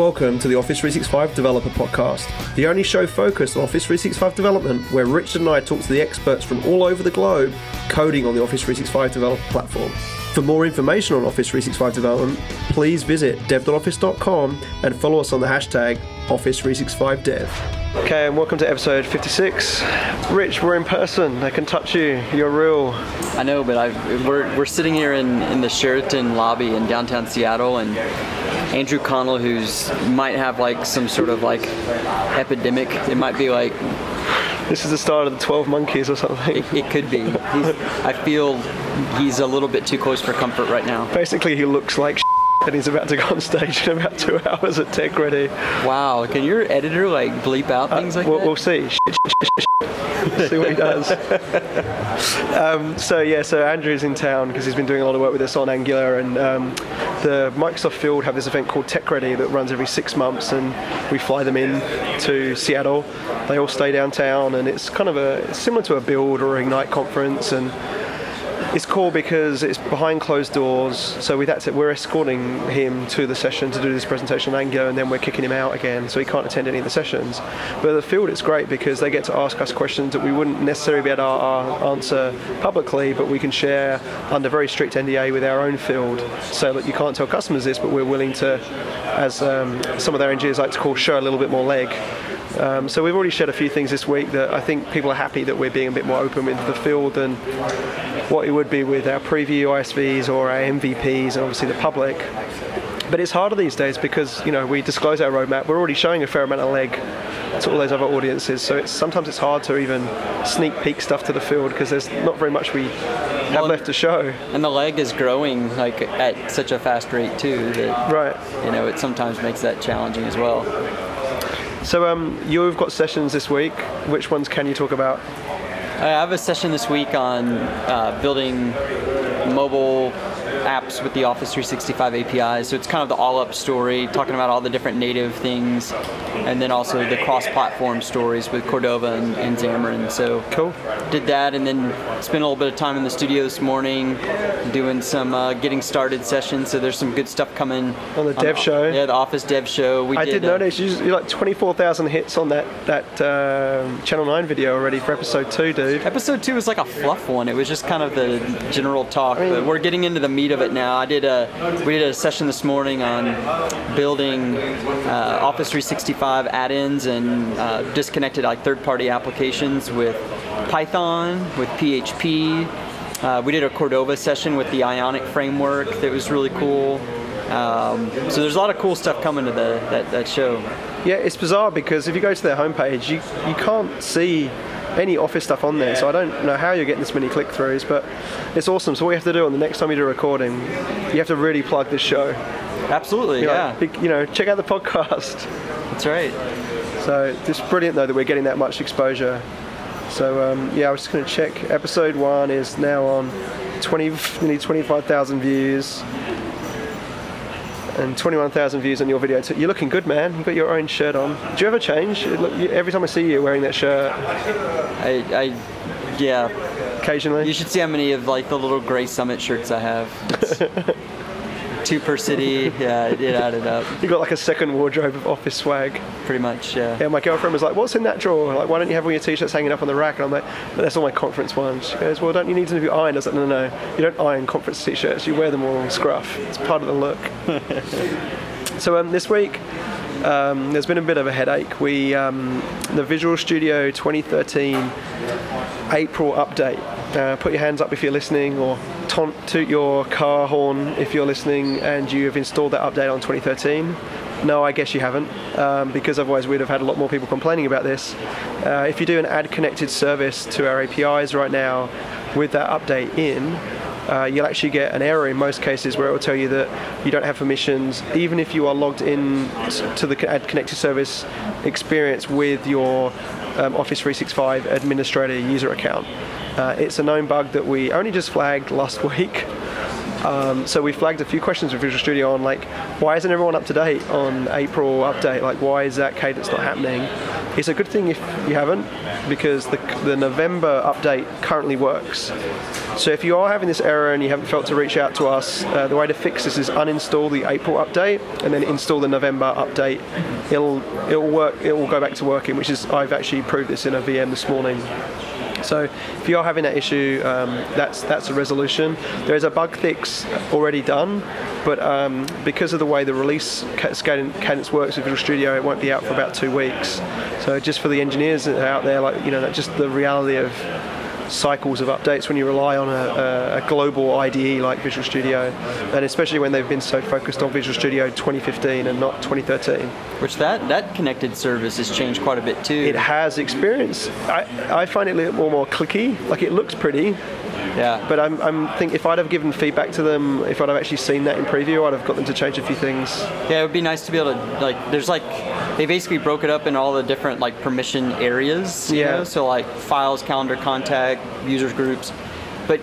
Welcome to the Office 365 Developer Podcast, the only show focused on Office 365 development where Richard and I talk to the experts from all over the globe coding on the Office 365 developer platform. For more information on Office 365 development, please visit dev.office.com and follow us on the hashtag Office365Dev. Okay, and welcome to episode 56. Rich, we're in person. I can touch you. You're real. I know, but I've, we're, we're sitting here in, in the Sheraton lobby in downtown Seattle, and Andrew Connell, who's might have like some sort of like epidemic. It might be like This is the start of the 12 Monkeys or something. it, it could be. He's, I feel he's a little bit too close for comfort right now. Basically, he looks like and he's about to go on stage in about two hours at Tech Ready. Wow, can your editor like bleep out things like we'll, that? we'll see. see what he does. um, so yeah, so Andrew's in town because he's been doing a lot of work with us on Angular, and um, the Microsoft Field have this event called Tech Ready that runs every six months, and we fly them in to Seattle. They all stay downtown, and it's kind of a similar to a Build or a Ignite conference, and it's cool because it's behind closed doors. So with that said, we're escorting him to the session to do this presentation on Angular, and then we're kicking him out again, so he can't attend any of the sessions. But the field, it's great because they get to ask us questions that we wouldn't necessarily be able to uh, answer publicly, but we can share under very strict NDA with our own field, so that you can't tell customers this, but we're willing to, as um, some of their engineers like to call, show a little bit more leg. Um, so we've already shared a few things this week that I think people are happy that we're being a bit more open with the field than what it would be with our preview ISVs or our MVPs and obviously the public. But it's harder these days because you know we disclose our roadmap. We're already showing a fair amount of leg to all those other audiences. So it's sometimes it's hard to even sneak peek stuff to the field because there's not very much we have Well, left to show. and the leg is growing like at such a fast rate too that Right. you know it sometimes makes that challenging as well. So um, you've got sessions this week. Which ones can you talk about? I have a session this week on uh, building mobile apps with the Office 365 APIs. So it's kind of the all-up story, talking about all the different native things, and then also the cross-platform stories with Cordova and, and Xamarin. So Cool. did that, and then spent a little bit of time in the studio this morning, doing some uh, getting started sessions. So there's some good stuff coming On the dev show? Yeah, the Office Dev Show. We I did uh, notice you you like 24,000 hits on that that um, Channel 9 video already for episode two, dude. Episode two was like a fluff one. It was just kind of the general talk. mean- but we're getting into the meat of it now. I did a we did a session this morning on building uh, Office 365 add-ins and uh, disconnected like third-party applications with Python, with PHP. Uh, we did a Cordova session with the Ionic framework that was really cool. Um, so there's a lot of cool stuff coming to the that, that show. Yeah, it's bizarre because if you go to their homepage, you you can't see any Office stuff on there. So I don't know how you're getting this many click-throughs, but it's awesome. So what you have to do on the next time you do a recording, you have to really plug this show. Absolutely, You know, yeah, you know, check out the podcast. that's right. So it's brilliant though that we're getting that much exposure. So um, yeah, I was just going to check. Episode one is now on 20, nearly 25,000 views. And 21,000 views on your video. So you're looking good, man. You've got your own shirt on. Do you ever change? Look- Every time I see you wearing that shirt, I, I yeah, occasionally. You should see how many of like the little gray summit shirts I have. Two per city. Yeah, it, it added up You got like a second wardrobe of office swag. pretty much. Yeah. Yeah, my girlfriend was like, "What's in that drawer? Like, why don't you have all your t-shirts hanging up on the rack?" And I'm like, "But that's all my conference ones." She goes, "Well, don't you need them to be ironed?" I was like, "No, no, no. You don't iron conference t-shirts. You wear them all scruff. It's part of the look." so um, this week, um, there's been a bit of a headache. We um, the Visual Studio 2013 April update. Uh, put your hands up if you're listening, or taunt, toot your car horn if you're listening and you have installed that update on 2013. No, I guess you haven't, um, because otherwise we'd have had a lot more people complaining about this. Uh, if you do an add connected service to our APIs right now with that update in, uh, you'll actually get an error in most cases where it will tell you that you don't have permissions, even if you are logged in to the Add Connected Service experience with your um, Office 365 administrator user account. Uh, it's a known bug that we only just flagged last week. Um, so we flagged a few questions with Visual Studio on like, why isn't everyone up to date on April update? Like, why is that cadence not happening? It's a good thing if you haven't, because the, the November update currently works. So if you are having this error and you haven't felt to reach out to us, uh, the way to fix this is uninstall the April update and then install the November update. It'll it'll work. It will go back to working, which is I've actually proved this in a VM this morning. So if you are having that issue, um, that's that's a resolution. There is a bug fix already done, but um, because of the way the release cadence works with Visual Studio, it won't be out for about two weeks. So just for the engineers out there, like you know, just the reality of cycles of updates when you rely on a, a, global IDE like Visual Studio, and especially when they've been so focused on Visual Studio 2015 and not 2013. Which that that connected service has changed quite a bit too. It has experience. I, I find it a little more, more clicky. Like it looks pretty, yeah. But I'm, I'm think if I'd have given feedback to them, if I'd have actually seen that in preview, I'd have got them to change a few things. Yeah, it would be nice to be able to like. There's like they basically broke it up in all the different like permission areas. yeah. Know? So like files, calendar, contact, users groups, but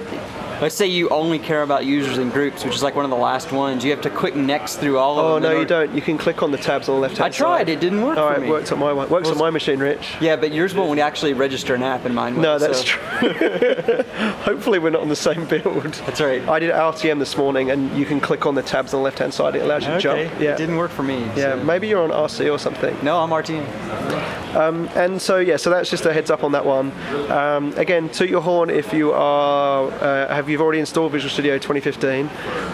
let's say you only care about users and groups, which is like one of the last ones. You have to click next through all oh, of them. Oh no, you don't. You can click on the tabs on the left hand side. I tried. Side. It didn't work. Oh, for it me. works on my one. Works well, on my machine, Rich. Yeah, but yours won't actually register an app in mine. No, that's so. true. Hopefully, we're not on the same build. That's right. I did RTM this morning, and you can click on the tabs on the left hand side. It allows you okay. to jump. Yeah, it didn't work for me. Yeah, so. maybe you're on RC or something. No, I'm RTM. Um, and so yeah, so that's just a heads up on that one. Um, again, toot your horn if you are uh, have you've already installed Visual Studio 2015.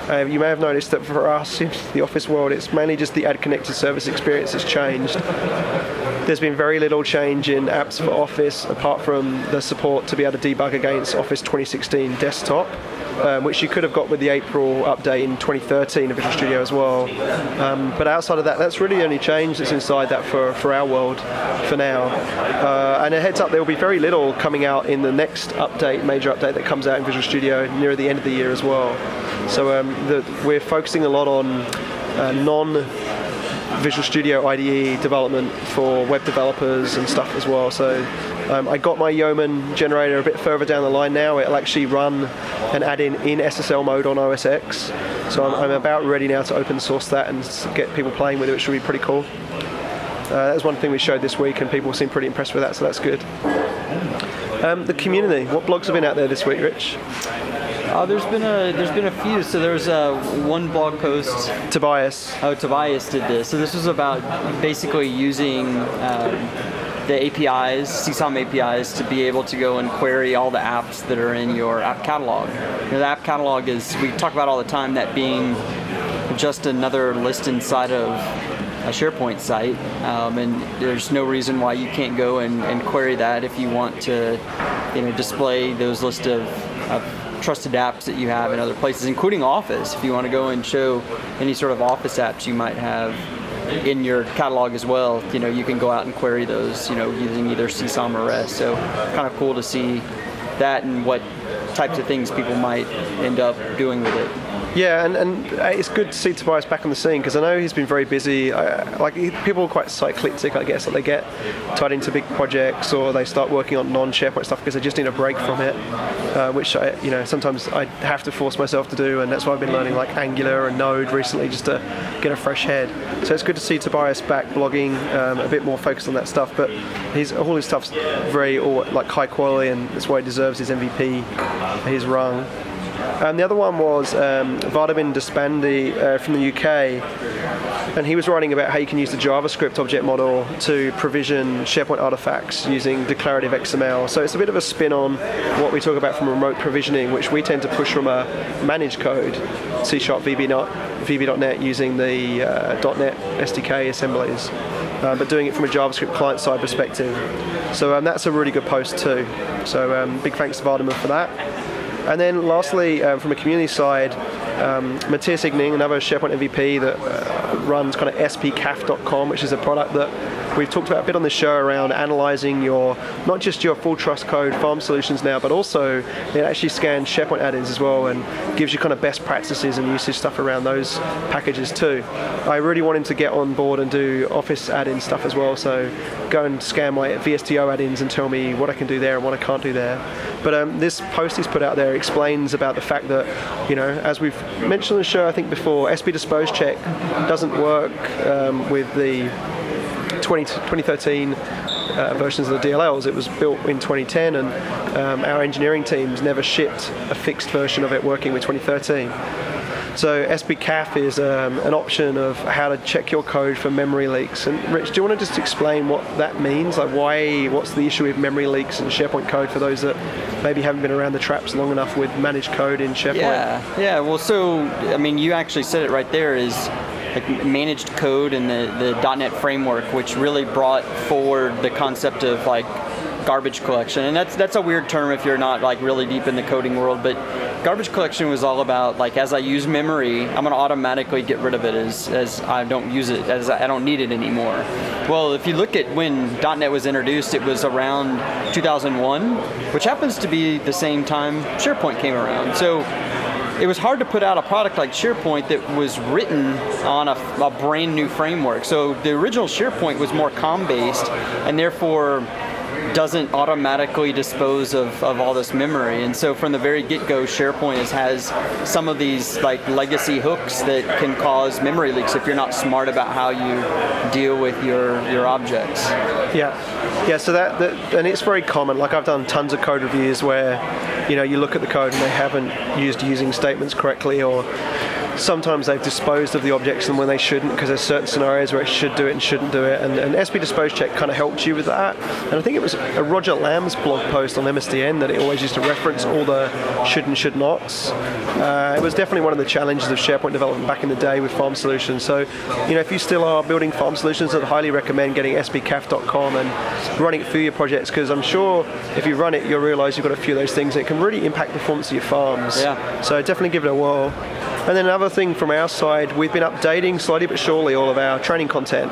Uh, you may have noticed that for us in the office world, it's mainly just the add connected service experience that's changed. There's been very little change in apps for Office apart from the support to be able to debug against Office 2016 desktop um, which you could have got with the April update in 2013 of Visual Studio as well. Um, but outside of that, that's really the only change that's inside that for, for our world for now. Uh, and a heads up, there will be very little coming out in the next update, major update that comes out in Visual Studio near the end of the year as well. So um, the, we're focusing a lot on uh, non Visual Studio IDE development for web developers and stuff as well. So um, I got my Yeoman generator a bit further down the line now. It'll actually run and add in in SSL mode on OS X. So I'm, I'm about ready now to open source that and get people playing with it, which should be pretty cool. Uh, one thing we showed this week, and people seem pretty impressed with that, so that's good. Um, the community. What blogs have been out there this week, Rich? Uh, there's been a there's been a few. So there's uh, one blog post. Tobias. Oh, Tobias did this. So this was about basically using um, the APIs, CSOM APIs, to be able to go and query all the apps that are in your app catalog. You know, the app catalog is, we talk about all the time, that being just another list inside of a SharePoint site, um, and there's no reason why you can't go and, and, query that if you want to, you know, display those list of, of trusted apps that you have in other places, including Office. If you want to go and show any sort of Office apps you might have in your catalog as well, you know, you can go out and query those, you know, using either CSOM or REST. So kind of cool to see that and what types of things people might end up doing with it. Yeah, and, and it's good to see Tobias back on the scene because I know he's been very busy. I, like people are quite cyclic, I guess. that they get tied into big projects or they start working on non-SharePoint stuff because they just need a break from it, uh, which I, you know, sometimes I have to force myself to do, and that's why I've been learning like Angular and Node recently just to get a fresh head. So it's good to see Tobias back blogging, um, a bit more focused on that stuff. But he's all his stuff's very or, like high quality, and that's why he deserves his MVP. He's rung. And the other one was um, Deshpande uh, from the UK, and he was writing about how you can use the JavaScript object model to provision SharePoint artifacts using declarative XML. So it's a bit of a spin on what we talk about from remote provisioning, which we tend to push from a managed code, C Sharp VB.NET using the uh, .NET SDK assemblies, uh, but doing it from a JavaScript client-side perspective. So um, that's a really good post too. So um, big thanks to Vardaman for that. And then lastly, um, from a community side, um, Matthias Einig, another SharePoint MVP that uh, runs kind of spcaf.com, which is a product that we've talked about a bit on the show around analyzing your not just your full trust code farm solutions now, but also it actually scans SharePoint add-ins as well and gives you kind of best practices and usage stuff around those packages too. I really want him to get on board and do Office add-in stuff as well. So go and scan my VSTO add-ins and tell me what I can do there and what I can't do there. But um, this post he's put out there explains about the fact that, you know, as we've mentioned on the show, I think before, SPDisposeCheck doesn't work um, with the 20, 2013 uh, versions of the DLLs. It was built in 2010, and um, our engineering teams never shipped a fixed version of it working with 2013. So SPCAF is um, an option of how to check your code for memory leaks. And Rich, do you want to just explain what that means? Like why, what's the issue with memory leaks in SharePoint code for those that maybe haven't been around the traps long enough with managed code in SharePoint? Yeah, yeah. Well, so I mean, you actually said it right there. Is like managed code and the, the .NET framework, which really brought forward the concept of like garbage collection. And that's that's a weird term if you're not like really deep in the coding world, but garbage collection was all about like as I use memory, I'm gonna automatically get rid of it as, as I don't use it, as I don't need it anymore. Well, if you look at when .NET was introduced, it was around 2001, which happens to be the same time SharePoint came around. So it was hard to put out a product like SharePoint that was written on a, a brand new framework. So the original SharePoint was more COM based, and therefore doesn't automatically dispose of, of all this memory. And so from the very get-go, SharePoint is, has some of these like legacy hooks that can cause memory leaks if you're not smart about how you deal with your, your objects. Yeah, yeah. So that, that and it's very common. Like I've done tons of code reviews where, you know, you look at the code and they haven't used using statements correctly or sometimes they've disposed of the objects and when they shouldn't because there's certain scenarios where it should do it and shouldn't do it. And, and SPDisposeCheck kind of helped you with that. And I think it was a Roger Lamb's blog post on MSDN that it always used to reference all the should and should nots. Uh, it was definitely one of the challenges of SharePoint development back in the day with farm solutions. So you know if you still are building farm solutions I'd highly recommend getting spcaf.com and running it through your projects because I'm sure if you run it you'll realize you've got a few of those things that can really impact performance of your farms. Yeah. so definitely give it a whirl and then another thing from our side, we've been updating slowly but surely all of our training content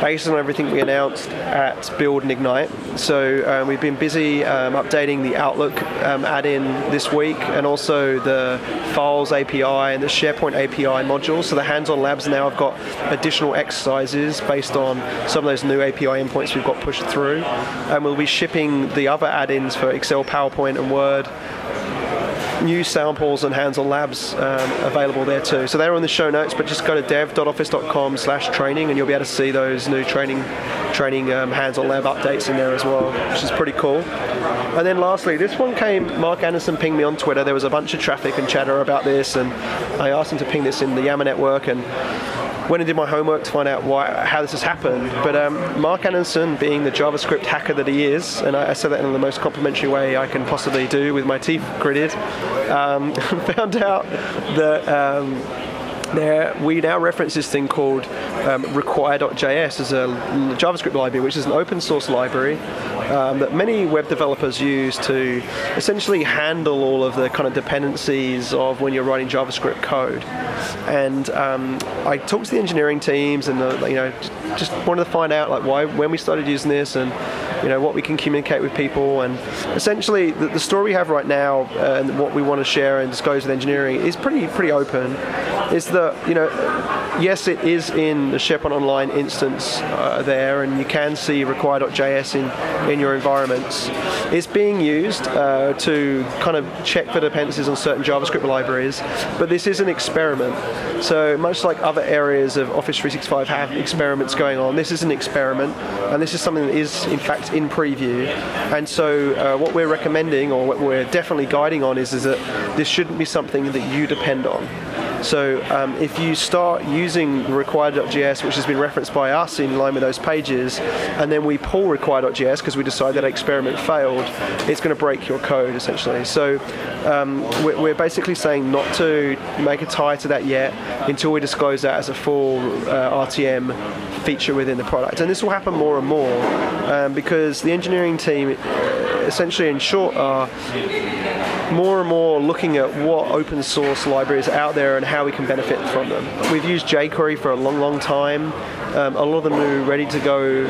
based on everything we announced at Build and Ignite. So um, we've been busy um, updating the Outlook um, add-in this week and also the Files API and the SharePoint API modules. So the hands-on labs now have got additional exercises based on some of those new API endpoints we've got pushed through. And we'll be shipping the other add-ins for Excel, PowerPoint and Word new samples and hands-on labs um, available there too. So they're on the show notes, but just go to dev.office.com slash training and you'll be able to see those new training training um, hands-on lab updates in there as well, which is pretty cool. And then lastly, this one came, Mark Anderson pinged me on Twitter. There was a bunch of traffic and chatter about this and I asked him to ping this in the Yammer network and went and did my homework to find out why, how this has happened. But um, Mark Anderson, being the JavaScript hacker that he is, and I, I say that in the most complimentary way I can possibly do with my teeth gritted, um, found out that. There, we now reference this thing called um, require.js as a JavaScript library, which is an open source library um, that many web developers use to essentially handle all of the kind of dependencies of when you're writing JavaScript code. And um, I talked to the engineering teams, and the, you know, just wanted to find out like why when we started using this and you know what we can communicate with people and essentially the, the story we have right now uh, and what we want to share and disclose with engineering is pretty pretty open is that you know yes it is in the SharePoint Online instance uh, there and you can see require.js in in your environments it's being used uh, to kind of check for dependencies on certain JavaScript libraries but this is an experiment so much like other areas of Office 365 have experiments going on this is an experiment and this is something that is in fact in preview. And so, uh, what we're recommending, or what we're definitely guiding on, is, is that this shouldn't be something that you depend on. So um, if you start using require.js, which has been referenced by us in line with those pages, and then we pull require.js because we decide that experiment failed, it's going to break your code essentially. So um, we're basically saying not to make a tie to that yet until we disclose that as a full uh, RTM feature within the product. And this will happen more and more um, because the engineering team, essentially in short, are more and more looking at what open source libraries are out there and how we can benefit from them. We've used jQuery for a long, long time. Um, a lot of the new ready to go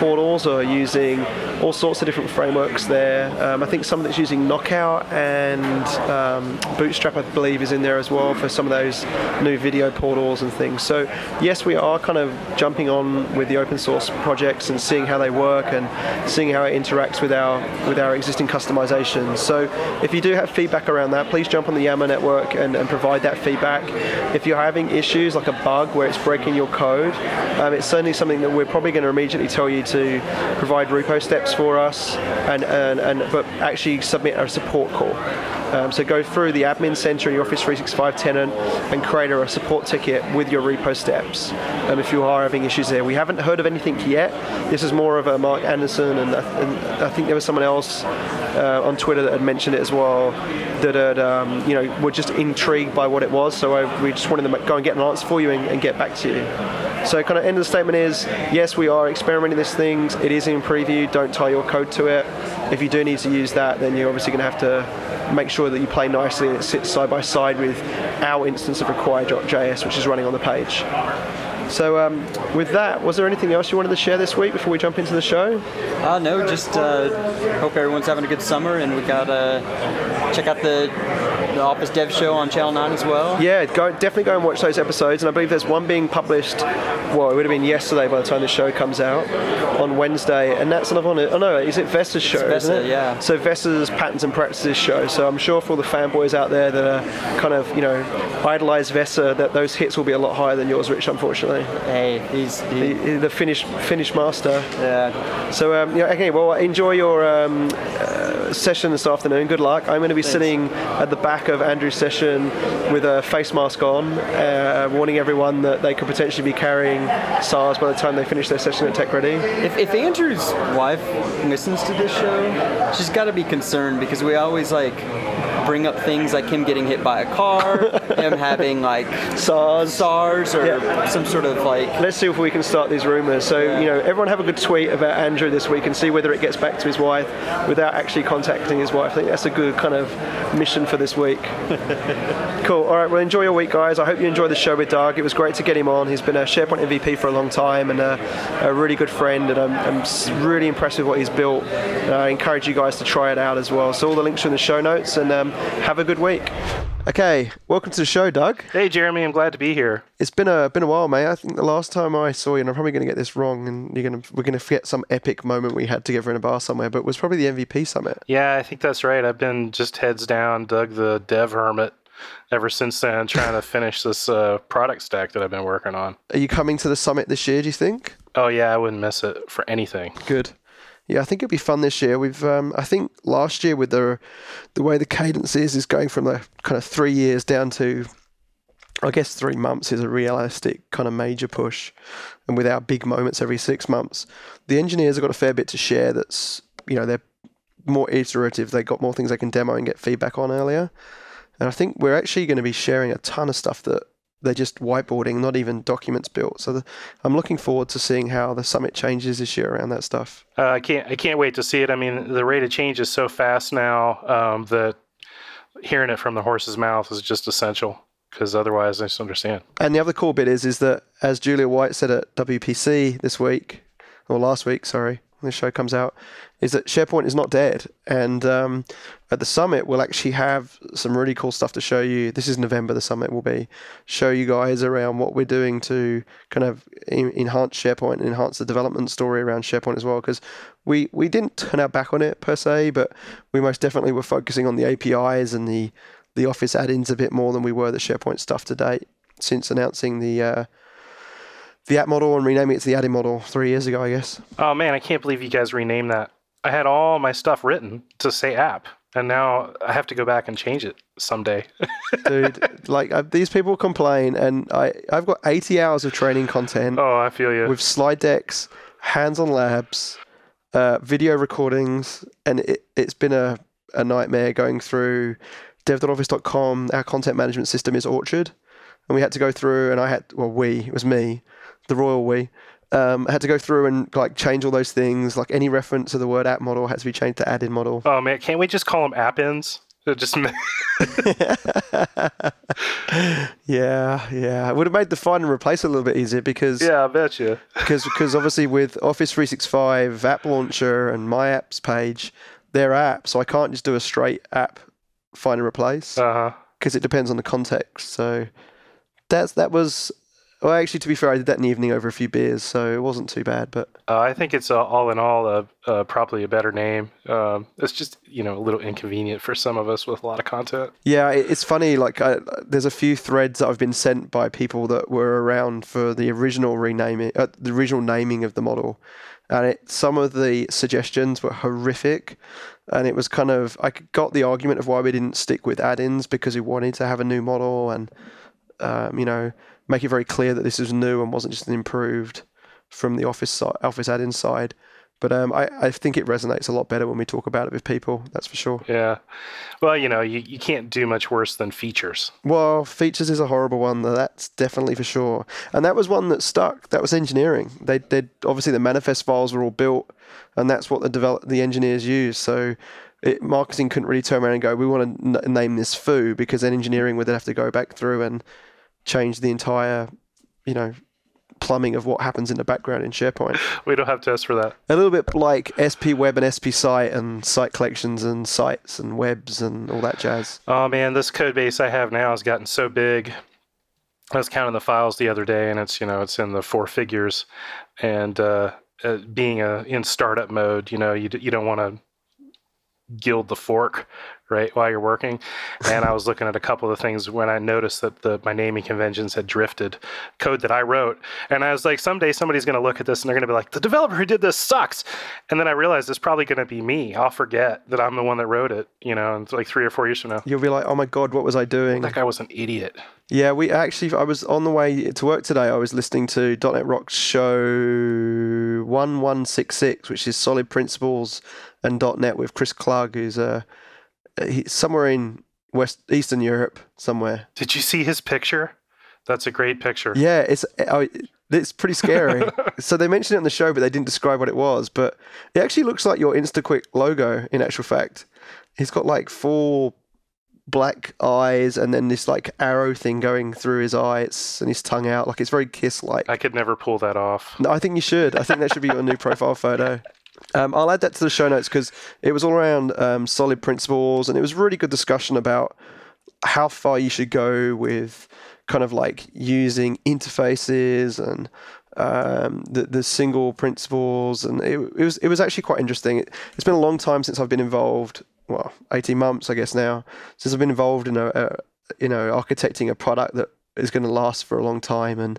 portals are using all sorts of different frameworks there. Um, I think some that's using Knockout and um, Bootstrap, I believe, is in there as well for some of those new video portals and things. So yes, we are kind of jumping on with the open source projects and seeing how they work and seeing how it interacts with our with our existing customizations. So if you do have feedback around that, please jump on the Yammer network and, and provide that feedback. If you're having issues like a bug where it's breaking your code, Um, it's certainly something that we're probably going to immediately tell you to provide repo steps for us, and, and, and but actually submit a support call. Um, so go through the admin center in your Office 365 tenant and create a support ticket with your repo steps um, if you are having issues there. We haven't heard of anything yet. This is more of a Mark Anderson, and, and I think there was someone else uh, on Twitter that had mentioned it as well that had, um, you know, were just intrigued by what it was. So I, we just wanted to go and get an answer for you and, and get back to you. So kind of end of the statement is, yes, we are experimenting these things. It is in preview. Don't tie your code to it. If you do need to use that, then you're obviously going to have to make sure that you play nicely and it sits side by side with our instance of require.js, which is running on the page. So, um, with that, was there anything else you wanted to share this week before we jump into the show? Uh, no, just uh, hope everyone's having a good summer, and we got to check out the the Office Dev Show on Channel 9 as well. Yeah, go, definitely go and watch those episodes. And I believe there's one being published, well, it would have been yesterday by the time the show comes out, on Wednesday. And that's another one. Oh, no, is it Vesa's show? It's Vesa, isn't it? yeah. So Vesa's Patterns and Practices show. So I'm sure for all the fanboys out there that are kind of, you know, idolize Vesa, that those hits will be a lot higher than yours, Rich, unfortunately. Hey, he's he, The, the Finnish, Finnish master. yeah. So um, yeah, okay. Well, enjoy your um, uh, session this afternoon. Good luck. I'm going to be sitting at the back of Andrew's session with a face mask on, uh, warning everyone that they could potentially be carrying SARS by the time they finish their session at Tech Ready. If, if Andrew's wife listens to this show, she's got to be concerned because we always like bring up things like him getting hit by a car, him having like SARS. SARS or Yeah. some sort of like Let's see if we can start these rumours. So, you know, everyone have a good tweet about Andrew this week and see whether it gets back to his wife without actually contacting his wife. I think that's a good kind of mission for this week. cool. All right. Well, enjoy your week, guys. I hope you enjoyed the show with Doug. It was great to get him on. He's been a SharePoint MVP for a long time and a, a really good friend, and I'm, I'm really impressed with what he's built. And I encourage you guys to try it out as well. So, all the links are in the show notes, and um, have a good week. Okay, welcome to the show, Doug. Hey, Jeremy, I'm glad to be here. It's been a been a while, mate. I think the last time I saw you, and I'm probably going to get this wrong, and you're going to we're going to forget some epic moment we had together in a bar somewhere, but it was probably the MVP summit. Yeah, I think that's right. I've been just heads down, Doug the dev hermit, ever since then, trying to finish this uh, product stack that I've been working on. Are you coming to the summit this year? Do you think? Oh, yeah, I wouldn't miss it for anything. Good. Yeah, I think it'd be fun this year. We've, um, I think last year with the the way the cadence is, is going from the kind of three years down to, I guess three months is a realistic kind of major push, and with our big moments every six months, the engineers have got a fair bit to share. That's you know they're more iterative. They got more things they can demo and get feedback on earlier, and I think we're actually going to be sharing a ton of stuff that they're just whiteboarding, not even documents built. So the, I'm looking forward to seeing how the summit changes this year around that stuff. Uh, I can't. I can't wait to see it. I mean, the rate of change is so fast now um, that hearing it from the horse's mouth is just essential. Because otherwise, I just understand. And the other cool bit is, is that as Julia White said at WPC this week, or last week, sorry, the show comes out, is that SharePoint is not dead. And um, at the summit, we'll actually have some really cool stuff to show you. This is November. The summit will be show you guys around what we're doing to kind of en- enhance SharePoint and enhance the development story around SharePoint as well. Because we we didn't turn our back on it per se, but we most definitely were focusing on the APIs and the the Office add-ins a bit more than we were the SharePoint stuff to date since announcing the uh, the app model and renaming it to the add-in model three years ago, I guess. Oh man, I can't believe you guys renamed that. I had all my stuff written to say app, and now I have to go back and change it someday. Dude, like uh, these people complain, and I I've got 80 hours of training content oh, I feel you. with slide decks, hands-on labs, uh, video recordings, and it, it's been a, a nightmare going through dev.office.com. Our content management system is Orchard, and we had to go through, and I had well, we it was me, the royal we. Um, I had to go through and like change all those things. Like any reference to the word app model had to be changed to add-in model. Oh man, can't we just call them app-ins? It just Yeah, yeah. It would have made the find and replace a little bit easier because yeah, I bet you. because because obviously with Office 365 app launcher and my apps page, they're apps, so I can't just do a straight app find and replace because it depends on the context. So that's that was Well, actually, to be fair, I did that in the evening over a few beers, so it wasn't too bad. But Uh, I think it's uh, all in all uh, uh, probably a better name. Um, it's just you know a little inconvenient for some of us with a lot of content. yeah, it's funny. Like, I, there's a few threads that I've been sent by people that were around for the original renaming, uh, the original naming of the model, and it, some of the suggestions were horrific. And it was kind of I got the argument of why we didn't stick with add-ins because we wanted to have a new model and um, you know make it very clear that this is new and wasn't just an improved from the office side, office add-in side. But um, I, I think it resonates a lot better when we talk about it with people. That's for sure. Yeah. Well, you know, you, you can't do much worse than features. Well, features is a horrible one. That's definitely for sure. And that was one that stuck. That was engineering. They they obviously the manifest files were all built, and that's what the develop the engineers use. So. It, marketing couldn't really turn around and go, we want to n- name this foo because then engineering would then have to go back through and change the entire, you know, plumbing of what happens in the background in SharePoint. We don't have tests for that. A little bit like SP Web and SP Site and site collections and sites and webs and all that jazz. Oh man, this code base I have now has gotten so big. I was counting the files the other day, and it's you know it's in the four figures, and uh, uh, being a in startup mode, you know you d- you don't want to gild the fork right while you're working. And i was looking at a couple of things when i noticed that the my naming conventions had drifted code that i wrote. And i was like someday somebody's going to look at this and they're going to be like the developer who did this sucks. And then i realized it's probably going to be me. I'll forget that i'm the one that wrote it you know and it's like three or four years from now. You'll be like, oh my god, what was I doing? that guy was an idiot. Yeah, we actually, I was on the way to work today. I was listening to .NET Rocks show 1166, which is Solid Principles and .NET with Chris clark who's uh, he's somewhere in West Eastern Europe, somewhere. did you see his picture that's a great picture Yeah, it's I, it's pretty scary. so they mentioned it on the show, but they didn't describe what it was. But it actually looks like your InstaQuick logo. In actual fact, he's got like four black eyes and then this like arrow thing going through his eyes and his tongue out. Like it's very kiss like. i could never pull that off No, I think you should. I think that should be your new profile photo. Um, I'll add that to the show notes because it was all around um, solid principles and it was really good discussion about how far you should go with kind of like using interfaces and um, the the single principles and it, it was it was actually quite interesting. It, it's been a long time since I've been involved. Well, eighteen months I guess now since I've been involved in a, a you know architecting a product that is going to last for a long time and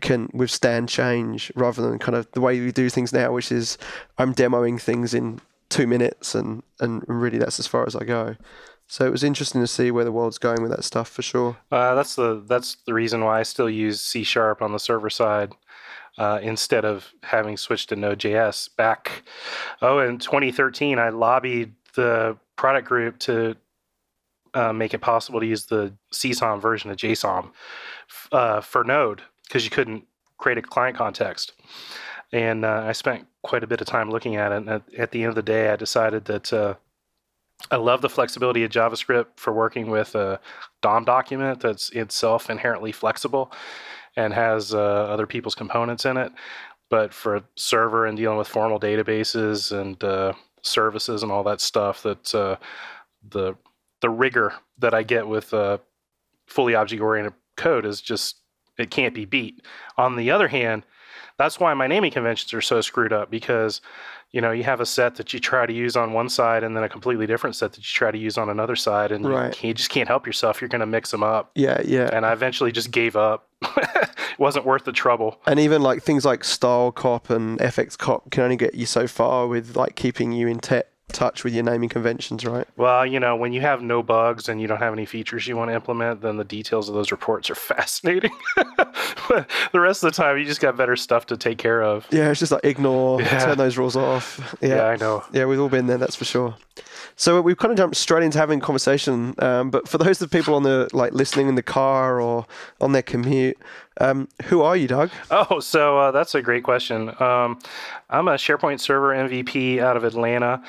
can withstand change rather than kind of the way we do things now, which is I'm demoing things in two minutes and, and really that's as far as I go. So it was interesting to see where the world's going with that stuff for sure. Uh, that's the that's the reason why I still use C sharp on the server side uh, instead of having switched to Node.js. Back oh in 2013, I lobbied the product group to uh, make it possible to use the CSOM version of JSOM uh, for Node because you couldn't create a client context. And uh, I spent quite a bit of time looking at it. And at, at the end of the day, I decided that uh, I love the flexibility of JavaScript for working with a DOM document that's itself inherently flexible and has uh, other people's components in it. But for a server and dealing with formal databases and uh, services and all that stuff, that uh, the the rigor that I get with uh, fully object oriented code is just it can't be beat. On the other hand, that's why my naming conventions are so screwed up because you know you have a set that you try to use on one side and then a completely different set that you try to use on another side and Right. you, just can't help yourself you're going to mix them up Yeah, yeah. and i eventually just gave up it wasn't worth the trouble And even like things like StyleCop and FxCop can only get you so far with like keeping you in te- touch with your naming conventions, right? well you know when you have no bugs and you don't have any features you want to implement then the details of those reports are fascinating but the rest of the time you just got better stuff to take care of Yeah, it's just like ignore, Yeah. turn those rules off. yeah i know Yeah, we've all been there, that's for sure. So we've kind of jumped straight into having a conversation. Um, but for those of people on the like listening in the car or on their commute, um, who are you, Doug? Oh, so uh, that's a great question. Um, I'm a SharePoint server MVP out of Atlanta.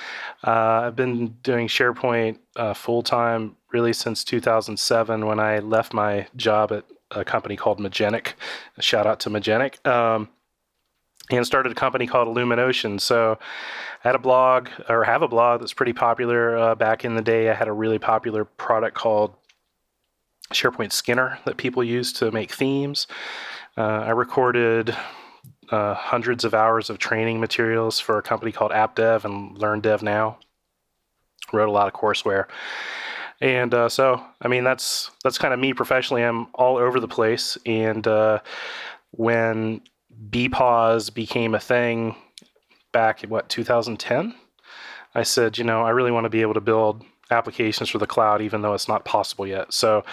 Uh, I've been doing SharePoint uh, full time really since 2007 when I left my job at a company called Magenic. Shout out to Magenic. Um, and started a company called Elumenotion. So I had a blog or have a blog that's pretty popular. Uh, back in the day, I had a really popular product called SharePoint Skinner that people use to make themes. Uh, I recorded uh, hundreds of hours of training materials for a company called AppDev and LearnDev Now. Wrote a lot of courseware, and uh, so I mean that's that's kind of me professionally. I'm all over the place, and uh, when BPOS became a thing back in what 2010, I said, you know, I really want to be able to build applications for the cloud, even though it's not possible yet. So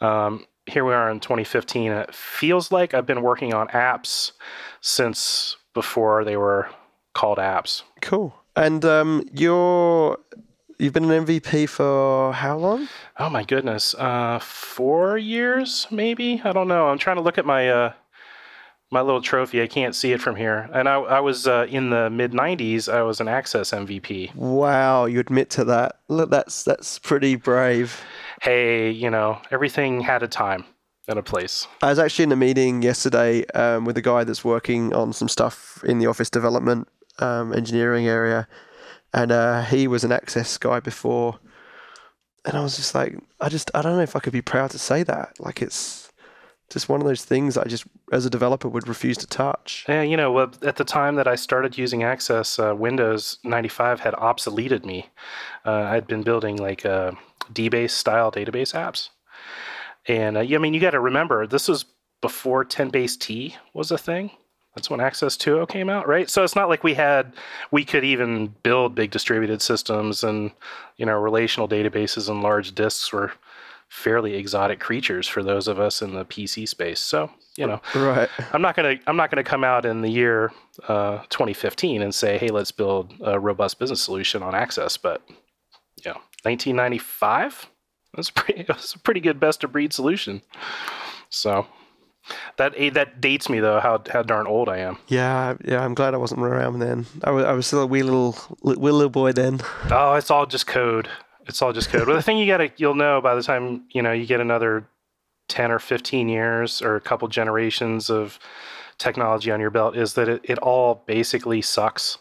um, here we are in 2015, and it feels like I've been working on apps since before they were called apps. Cool. And um, you're you've been an MVP for how long? Oh my goodness, uh, four years maybe. I don't know. I'm trying to look at my uh, my little trophy. I can't see it from here. And I, I was uh, in the mid '90s. I was an Access MVP. Wow, you admit to that? Look, that's that's pretty brave. Hey, you know, everything had a time and a place. I was actually in a meeting yesterday um, with a guy that's working on some stuff in the office development um, engineering area, and uh, he was an Access guy before. And I was just like, I just, I don't know if I could be proud to say that. Like, it's just one of those things I just, as a developer, would refuse to touch. Yeah, you know, at the time that I started using Access, uh, Windows 95 had obsoleted me. Uh, I'd been building like uh, DBase style database apps. And uh, I mean, you got to remember, this was before 10 base T was a thing. That's when Access 2.0 came out, right? So it's not like we had, we could even build big distributed systems and, you know, relational databases and large disks were fairly exotic creatures for those of us in the PC space. So, you know, right. I'm not gonna I'm not gonna come out in the year uh, 2015 and say, hey, let's build a robust business solution on Access. But, you know, 1995 that's pretty that's a pretty good best of breed solution. So that that dates me though how how darn old I am. Yeah, yeah. I'm glad I wasn't around then. I was I was still a wee little wee little boy then. Oh, it's all just code. It's all just code. but the thing you gotta you'll know by the time you know you get another ten or fifteen years or a couple generations of technology on your belt is that it, it all basically sucks.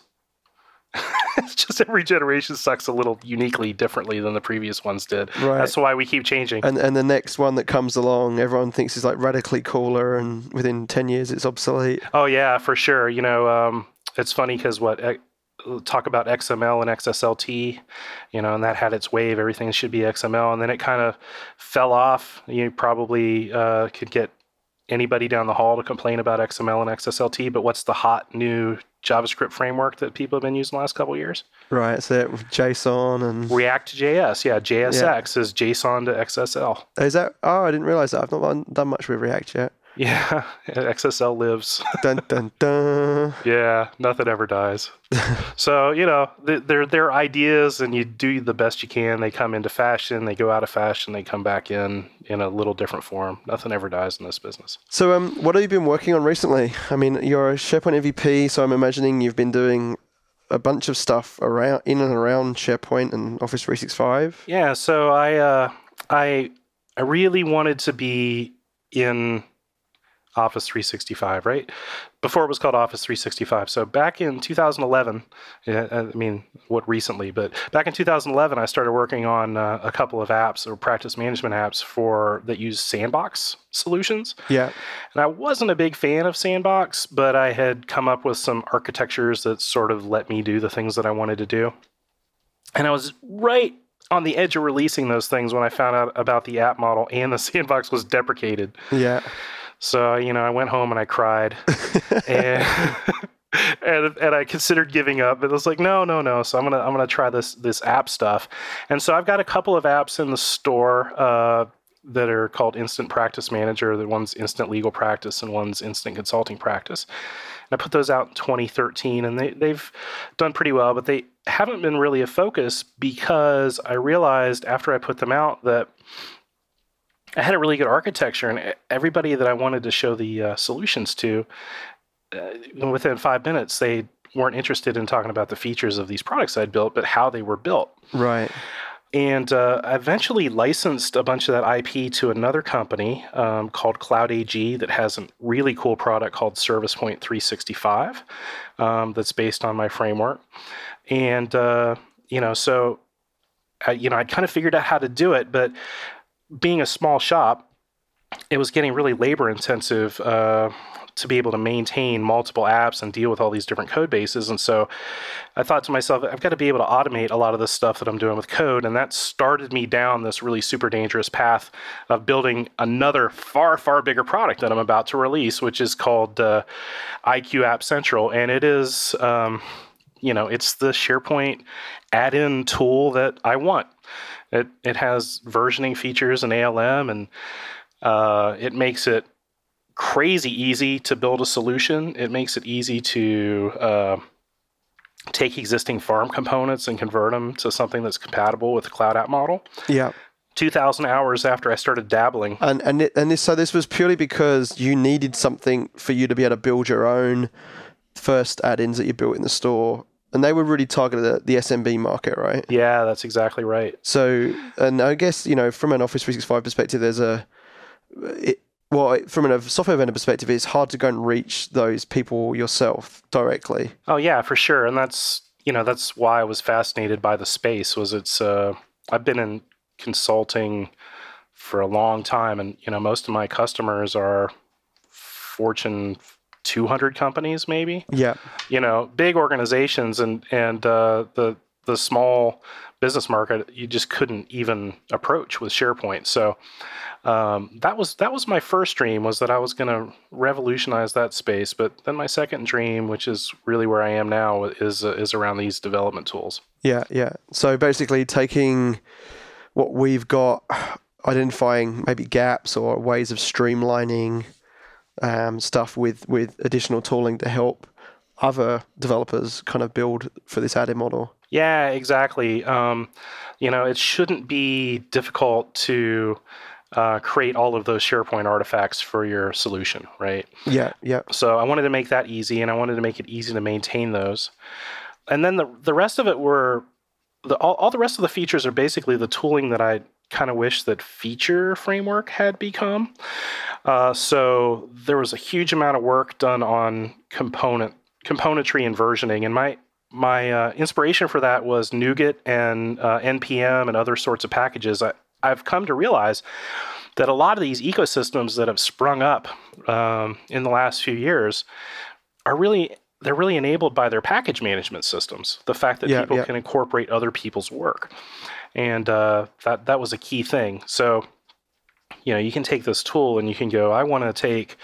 it's just every generation sucks a little uniquely differently than the previous ones did. Right. That's why we keep changing. And and the next one that comes along, everyone thinks is like radically cooler, and within ten years it's obsolete. Oh yeah, for sure. You know, um, it's funny because what talk about XML and XSLT, you know, and that had its wave. Everything should be XML, and then it kind of fell off. You probably uh, could get anybody down the hall to complain about XML and XSLT, but what's the hot new JavaScript framework that people have been using the last couple years? Right, so JSON and React JS. Yeah, JSX yeah. is JSON to XSL. Is that? Oh, I didn't realize that. I've not done much with React yet. Yeah, XSL lives. dun dun dun. yeah, nothing ever dies. so you know, they're they're ideas, and you do the best you can. They come into fashion, they go out of fashion, they come back in in a little different form. Nothing ever dies in this business. So, um, what have you been working on recently? I mean, you're a SharePoint MVP, so I'm imagining you've been doing a bunch of stuff around in and around SharePoint and Office 365. Yeah, so I uh, I I really wanted to be in Office 365, right? Before it was called Office 365. So back in 2011, I mean, what recently, but back in 2011, I started working on uh, a couple of apps or practice management apps for that use Sandbox solutions. Yeah. And I wasn't a big fan of Sandbox, but I had come up with some architectures that sort of let me do the things that I wanted to do. And I was right on the edge of releasing those things when I found out about the app model and the sandbox was deprecated. Yeah. So you know, I went home and I cried, and, and and I considered giving up. But it was like, no, no, no. So I'm gonna I'm gonna try this this app stuff. And so I've got a couple of apps in the store. Uh, that are called Instant Practice Manager. The one's Instant Legal Practice and one's Instant Consulting Practice. And I put those out in 2013, and they, they've done pretty well, but they haven't been really a focus because I realized after I put them out that I had a really good architecture, and everybody that I wanted to show the uh, solutions to, uh, within five minutes, they weren't interested in talking about the features of these products I'd built, but how they were built. Right. And uh, I eventually licensed a bunch of that IP to another company um, called Cloud AG that has a really cool product called Service Point 365 um, that's based on my framework. And, uh, you know, so, I, you know, I kind of figured out how to do it, but being a small shop, it was getting really labor intensive uh, to be able to maintain multiple apps and deal with all these different code bases. And so I thought to myself, I've got to be able to automate a lot of this stuff that I'm doing with code. And that started me down this really super dangerous path of building another far, far bigger product that I'm about to release, which is called uh, IQ App Central. And it is, um, you know, it's the SharePoint add in tool that I want. It, it has versioning features and ALM, and uh, it makes it crazy easy to build a solution. It makes it easy to uh, take existing farm components and convert them to something that's compatible with the cloud app model. Yeah. 2000 hours after I started dabbling. And and it, and this so this was purely because you needed something for you to be able to build your own first add-ins that you built in the store. And they were really targeted at the SMB market, right? Yeah, that's exactly right. So, and I guess you know, from an Office 365 perspective, there's a it, well, from a software vendor perspective, it's hard to go and reach those people yourself directly. Oh yeah, for sure, and that's you know that's why I was fascinated by the space. Was it's uh, I've been in consulting for a long time, and you know most of my customers are Fortune 200 companies, maybe. Yeah. You know, big organizations, and and uh, the the small business market you just couldn't even approach with SharePoint. So um, that was that was my first dream was that I was going to revolutionize that space. But then my second dream, which is really where I am now, is uh, is around these development tools. Yeah, yeah. So basically, taking what we've got, identifying maybe gaps or ways of streamlining um, stuff with with additional tooling to help other developers kind of build for this add-in model. Yeah, exactly. Um, you know, it shouldn't be difficult to uh, create all of those SharePoint artifacts for your solution, right? Yeah, yeah. So I wanted to make that easy, and I wanted to make it easy to maintain those. And then the the rest of it were the all, all the rest of the features are basically the tooling that I kind of wish that feature framework had become. Uh, so there was a huge amount of work done on component componentry and versioning, and my my uh, inspiration for that was NuGet and uh, npm and other sorts of packages. I, I've come to realize that a lot of these ecosystems that have sprung up um, in the last few years are really they're really enabled by their package management systems. The fact that Yeah, people yeah. can incorporate other people's work, and uh, that that was a key thing. So, you know, you can take this tool and you can go, I want to take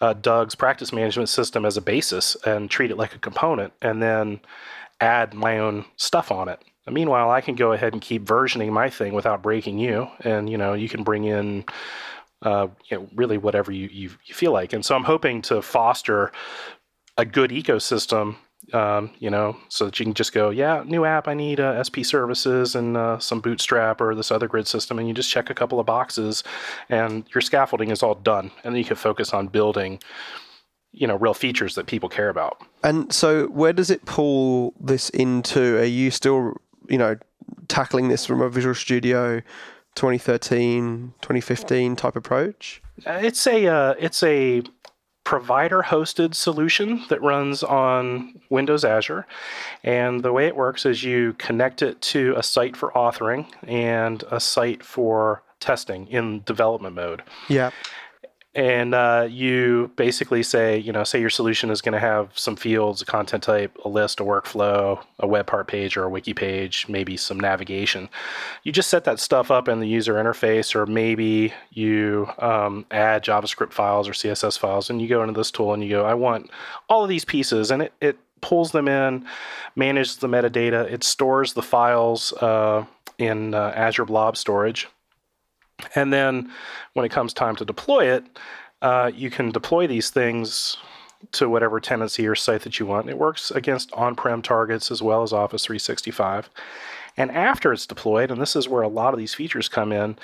uh, Doug's practice management system as a basis and treat it like a component, and then add my own stuff on it. And meanwhile, I can go ahead and keep versioning my thing without breaking you, and you know, you can bring in. Uh, you know, really whatever you, you, you feel like. And so I'm hoping to foster a good ecosystem, um, you know, so that you can just go, yeah, new app, I need uh, SP services and uh, some Bootstrap or this other grid system, and you just check a couple of boxes, and your scaffolding is all done, and then you can focus on building, you know, real features that people care about. And so, where does it pull this into? Are you still, you know, tackling this from a Visual Studio 2013, 2015 type approach? Uh, It's a uh, it's a provider hosted solution that runs on Windows Azure. And the way it works is you connect it to a site for authoring and a site for testing in development mode. Yeah. And uh, you basically say, you know, say your solution is going to have some fields, a content type, a list, a workflow, a web part page or a wiki page, maybe some navigation. You just set that stuff up in the user interface, or maybe you um, add JavaScript files or CSS files, and you go into this tool and you go, I want all of these pieces, and it, it pulls them in, manages the metadata, it stores the files uh, in uh, Azure Blob Storage. And then when it comes time to deploy it, uh, you can deploy these things to whatever tenancy or site that you want. It works against on prem targets as well as Office 365. And after it's deployed, and this is where a lot of these features come in,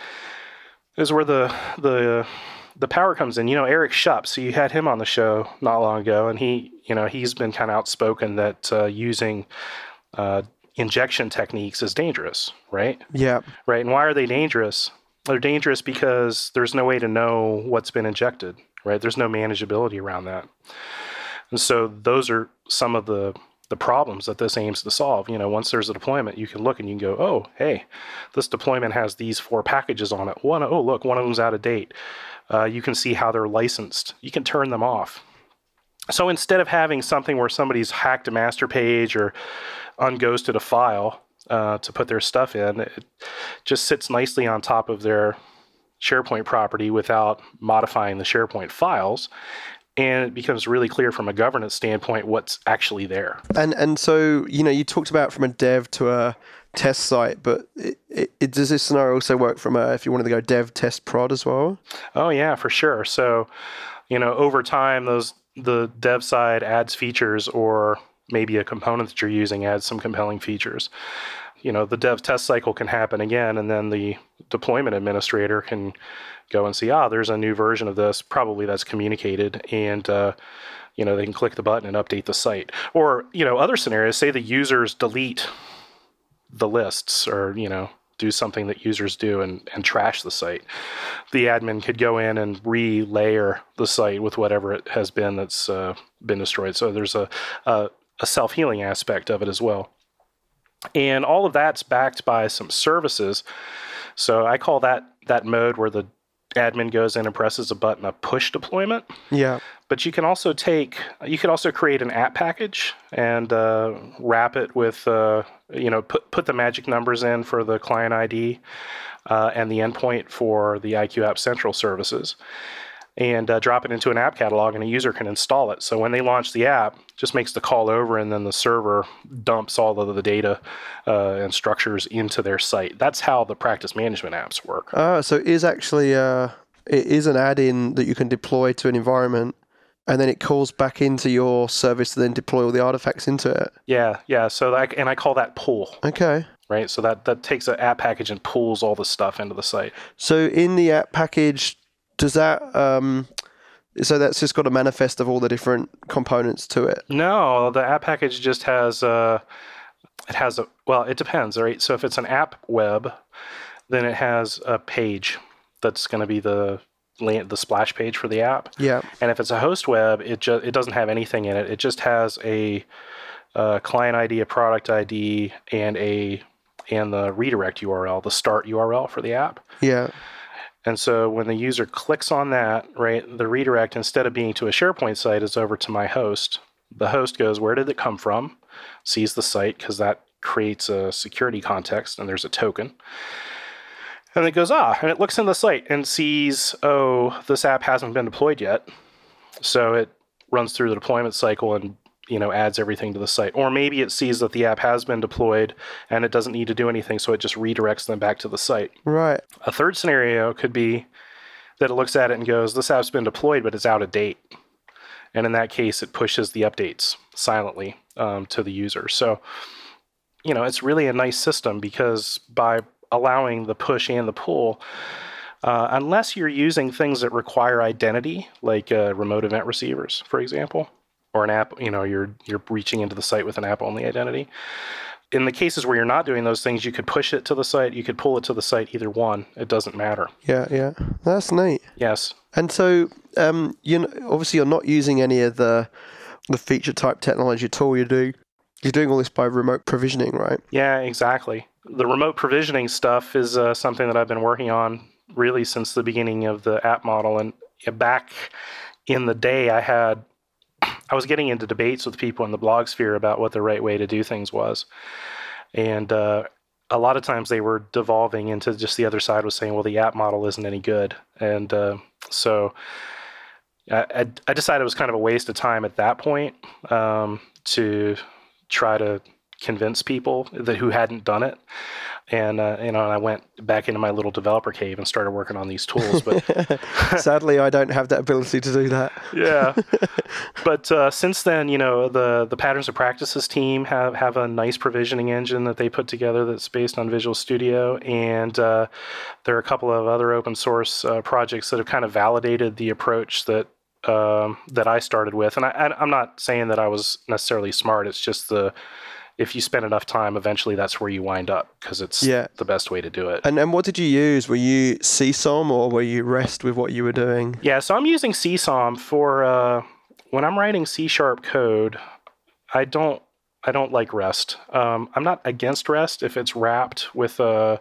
is where the the the power comes in. You know, Eric Shupps, so you had him on the show not long ago, and he, you know, he's been kind of outspoken that uh, using uh, injection techniques is dangerous, right? Yeah. right? And why are they dangerous? They're dangerous because there's no way to know what's been injected, right? There's no manageability around that. And so those are some of the the problems that this aims to solve. You know, once there's a deployment, you can look and you can go, oh, hey, this deployment has these four packages on it. One, oh, look, one of them's out of date. Uh, you can see how they're licensed. You can turn them off. So instead of having something where somebody's hacked a master page or unghosted a file uh, to put their stuff in, it just sits nicely on top of their SharePoint property without modifying the SharePoint files and it becomes really clear from a governance standpoint what's actually there. And and so you know you talked about from a dev to a test site, but it, it, it, does this scenario also work from a if you wanted to go dev test prod as well? Oh yeah, for sure. So you know over time those the dev side adds features or maybe a component that you're using adds some compelling features. You know the dev test cycle can happen again, and then the deployment administrator can go and see, ah, there's a new version of this. Probably that's communicated, and uh, you know they can click the button and update the site. Or you know other scenarios, say the users delete the lists, or you know do something that users do and, and trash the site. The admin could go in and relayer the site with whatever it has been that's uh, been destroyed. So there's a, a, a self healing aspect of it as well. And all of that's backed by some services. So I call that that mode where the admin goes in and presses a button, a push deployment. Yeah. But you can also take, you could also create an app package and uh, wrap it with, uh, you know, put put the magic numbers in for the client ID uh, and the endpoint for the IQ App Central services, and uh, drop it into an app catalog, and a user can install it. So when they launch the app, just makes the call over, and then the server dumps all of the data uh, and structures into their site. That's how the practice management apps work. Ah, so it is actually uh, it is an add-in that you can deploy to an environment. And then it calls back into your service to then deploy all the artifacts into it. Yeah, yeah. So that, and I call that pull. Okay. Right. So that that takes an app package and pulls all the stuff into the site. So in the app package, does that um, so that's just got a manifest of all the different components to it? No, the app package just has uh, it has a well, it depends, right? So if it's an app web, then it has a page that's going to be the the splash page for the app. Yeah. And if it's a host web, it just it doesn't have anything in it. It just has a, a client ID, a product ID, and a and the redirect URL, the start URL for the app. Yeah. And so when the user clicks on that, right, the redirect instead of being to a SharePoint site is over to my host. The host goes, where did it come from? Sees the site because that creates a security context and there's a token. And it goes, ah, and it looks in the site and sees, oh, this app hasn't been deployed yet. So it runs through the deployment cycle and you know adds everything to the site. Or maybe it sees that the app has been deployed and it doesn't need to do anything so it just redirects them back to the site. Right. A third scenario could be that it looks at it and goes this app's been deployed but it's out of date. And in that case it pushes the updates silently um, to the user. So you know it's really a nice system because by allowing the push and the pull uh, unless you're using things that require identity, like uh, remote event receivers, for example, or an app, you know, you're you're reaching into the site with an app only identity. In the cases where you're not doing those things, you could push it to the site, you could pull it to the site, either one. It doesn't matter. Yeah, yeah. That's neat. Yes. And so, um, you know, obviously you're not using any of the the feature type technology at all. You do you're doing all this by remote provisioning, right? Yeah, exactly. The remote provisioning stuff is uh, something that I've been working on really since the beginning of the app model. And back in the day, I had I was getting into debates with people in the blog sphere about what the right way to do things was. And uh, a lot of times they were devolving into just the other side was saying, well, the app model isn't any good. And uh, so I, I, decided it was kind of a waste of time at that point um, to try to convince people that who hadn't done it and uh, you know, and I went back into my little developer cave and started working on these tools. But sadly, I don't have that ability to do that. yeah, but uh, since then, you know, the the patterns of practices team have have a nice provisioning engine that they put together that's based on Visual Studio, and uh, there are a couple of other open source uh, projects that have kind of validated the approach that um, that I started with. And I, I'm not saying that I was necessarily smart. It's just the if you spend enough time, eventually that's where you wind up because it's yeah. the best way to do it. And and what did you use? Were you CSOM or were you REST with what you were doing? Yeah, so I'm using CSOM for uh, when I'm writing C sharp code. I don't I don't like REST. Um, I'm not against REST if it's wrapped with a,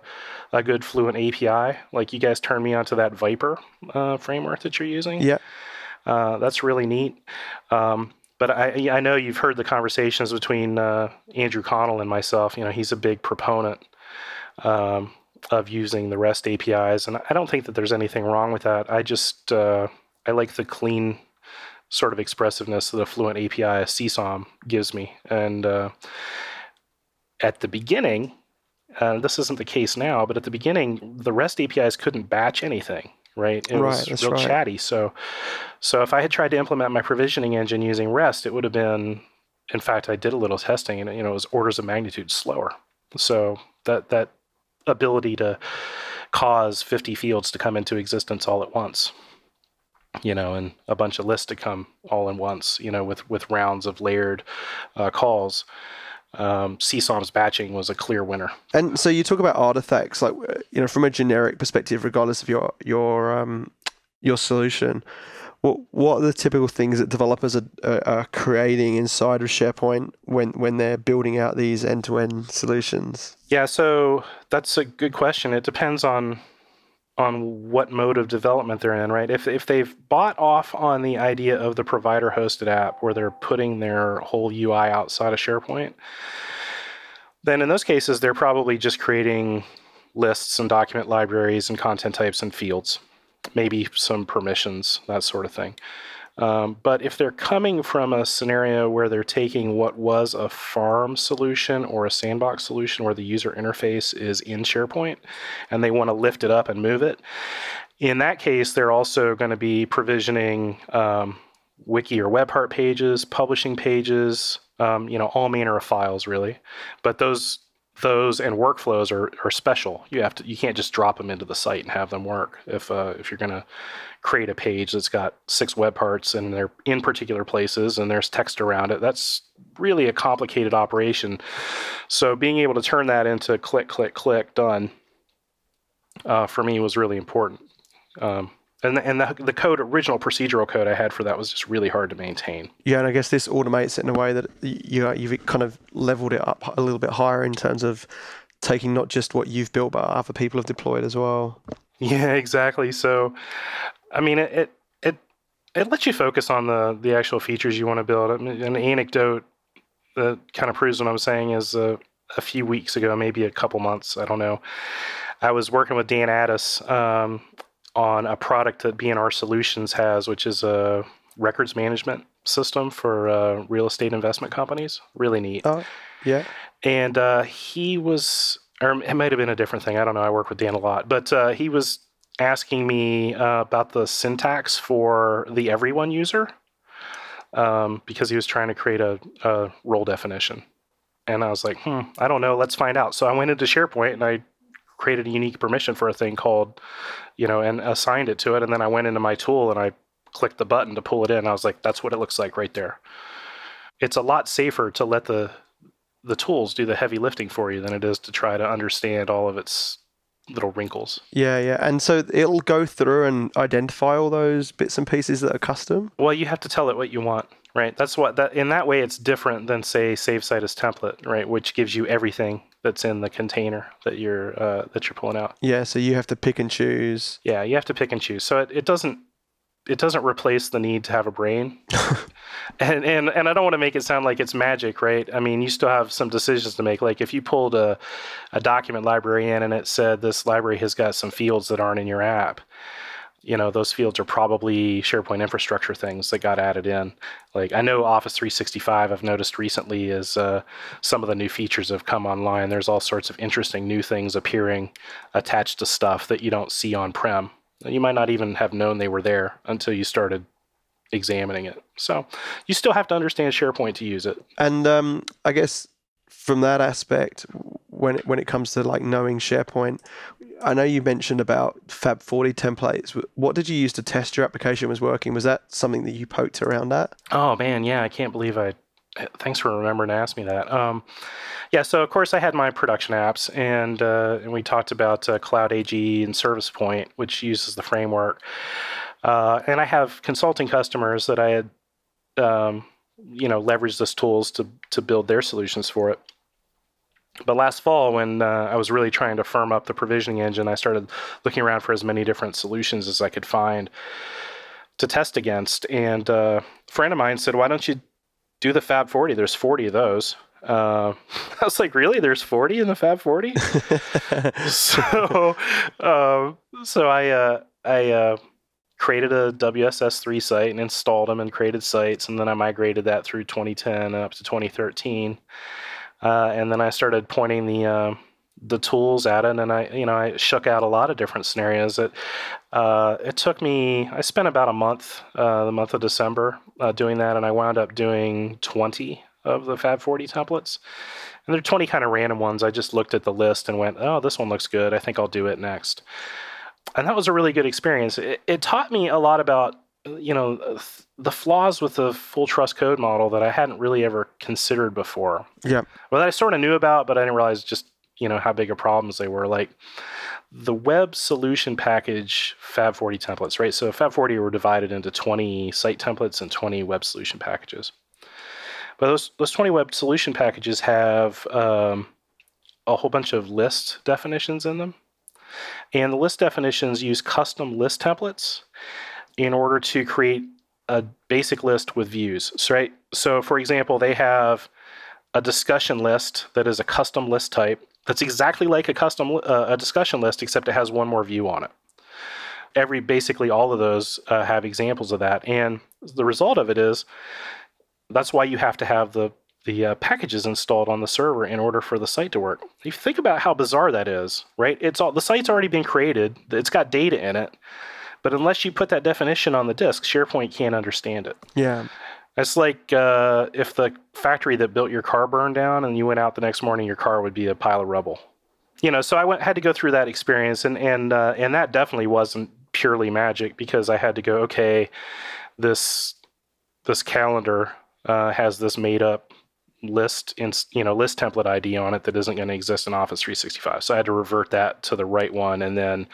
a good Fluent API. Like you guys turned me onto that Viper uh, framework that you're using. Yeah. Uh, that's really neat. Um, but I, I know you've heard the conversations between uh, Andrew Connell and myself. You know, he's a big proponent um, of using the REST APIs, and I don't think that there's anything wrong with that. I just uh, I like the clean sort of expressiveness that a Fluent API CSOM gives me. And uh, at the beginning, uh, this isn't the case now, but at the beginning, the REST APIs couldn't batch anything. Right, it right, was real right. chatty. So, so if I had tried to implement my provisioning engine using REST, it would have been. In fact, I did a little testing, and you know, it was orders of magnitude slower. So that that ability to cause 50 fields to come into existence all at once you know, and a bunch of lists to come all in once, you know, with with rounds of layered uh, calls. Um, CSOM's batching was a clear winner. And so you talk about artifacts, like you know, from a generic perspective, regardless of your your um, your solution. What what are the typical things that developers are, are, are creating inside of SharePoint when when they're building out these end to end solutions? Yeah, so that's a good question. It depends on on what mode of development they're in, right? If if they've bought off on the idea of the provider hosted app where they're putting their whole UI outside of SharePoint, then in those cases they're probably just creating lists and document libraries and content types and fields, maybe some permissions, that sort of thing. Um, but if they're coming from a scenario where they're taking what was a farm solution or a sandbox solution where the user interface is in SharePoint and they want to lift it up and move it, in that case, they're also going to be provisioning um, wiki or web part pages, publishing pages, um, you know, all manner of files really. But those those and workflows are, are special. You have to you can't just drop them into the site and have them work. If uh, if you're going to create a page that's got six web parts and they're in particular places and there's text around it, that's really a complicated operation. So being able to turn that into click click click done uh, for me was really important. Um, and the, and the, the code original procedural code I had for that was just really hard to maintain. Yeah, and I guess this automates it in a way that you you've kind of leveled it up a little bit higher in terms of taking not just what you've built, but other people have deployed as well. Yeah, exactly. So, I mean, it it it, it lets you focus on the the actual features you want to build. I mean, an anecdote that kind of proves what I'm saying is uh, a few weeks ago, maybe a couple months, I don't know. I was working with Dan Attis um, on a product that B&R Solutions has, which is a records management system for uh, real estate investment companies. Really neat. Oh, yeah. And uh, he was, or it might have been a different thing. I don't know. I work with Dan a lot, but uh, he was asking me uh, about the syntax for the everyone user um, because he was trying to create a, a role definition. And I was like, hmm, I don't know. Let's find out. So I went into SharePoint and I created a unique permission for a thing called, you know, and assigned it to it. And then I went into my tool and I clicked the button to pull it in. I was like, that's what it looks like right there. It's a lot safer to let the the tools do the heavy lifting for you than it is to try to understand all of its little wrinkles. Yeah, yeah. And so it'll go through and identify all those bits and pieces that are custom. Well, you have to tell it what you want, right? That's what that in that way it's different than say save site as template, right, which gives you everything that's in the container that you're uh, that you're pulling out. Yeah, so you have to pick and choose. Yeah, you have to pick and choose. So it, it doesn't it doesn't replace the need to have a brain. and, and and I don't want to make it sound like it's magic, right? I mean, you still have some decisions to make. Like if you pulled a, a document library in and it said this library has got some fields that aren't in your app, you know, those fields are probably SharePoint infrastructure things that got added in. Like I know Office 365, I've noticed recently is uh, some of the new features have come online. There's all sorts of interesting new things appearing attached to stuff that you don't see on prem. You might not even have known they were there until you started examining it. So you still have to understand SharePoint to use it. And um, I guess from that aspect, when it, when it comes to like knowing SharePoint, I know you mentioned about Fab 40 templates. What did you use to test your application was working? Was that something that you poked around at? Oh man, yeah, I can't believe I. Thanks for remembering to ask me that. Um, yeah, so of course I had my production apps, and uh, and we talked about uh, Cloud AG and Service Point, which uses the framework. Uh, and I have consulting customers that I had um, you know leverage those tools to to build their solutions for it. But last fall, when uh, I was really trying to firm up the provisioning engine, I started looking around for as many different solutions as I could find to test against. And uh, a friend of mine said, "Why don't you do the Fab 40? There's 40 of those." Uh, I was like, "Really? There's 40 in the Fab 40?" so, uh, so I uh, I uh, created a WSS3 site and installed them and created sites, and then I migrated that through 2010 and up to 2013. Uh, and then I started pointing the uh, the tools at it, and I you know I shook out a lot of different scenarios. It uh, it took me I spent about a month, uh, the month of December, uh, doing that, and I wound up doing 20 of the Fab 40 templates. And there are 20 kind of random ones. I just looked at the list and went, oh, this one looks good. I think I'll do it next. And that was a really good experience. It, it taught me a lot about you know the flaws with the full trust code model that I hadn't really ever considered before. Yeah. Well, I sort of knew about, but I didn't realize just you know how big of problems they were. Like the web solution package Fab 40 templates, right? So Fab 40 were divided into 20 site templates and 20 web solution packages. But those those 20 web solution packages have um, a whole bunch of list definitions in them. And the list definitions use custom list templates in order to create a basic list with views. So, right? So, for example, they have a discussion list that is a custom list type that's exactly like a custom uh, a discussion list, except it has one more view on it. Every basically all of those uh, have examples of that, and the result of it is that's why you have to have the the uh, packages installed on the server in order for the site to work. If you think about how bizarre that is, right? It's all the site's already been created. It's got data in it but unless you put that definition on the disk, SharePoint can't understand it. Yeah. It's like uh, if the factory that built your car burned down and you went out the next morning, your car would be a pile of rubble. You know, so I went, had to go through that experience, and and uh, and that definitely wasn't purely magic because I had to go, okay, this this calendar uh, has this made up list in you know list template ID on it that isn't going to exist in Office 365. So I had to revert that to the right one, and then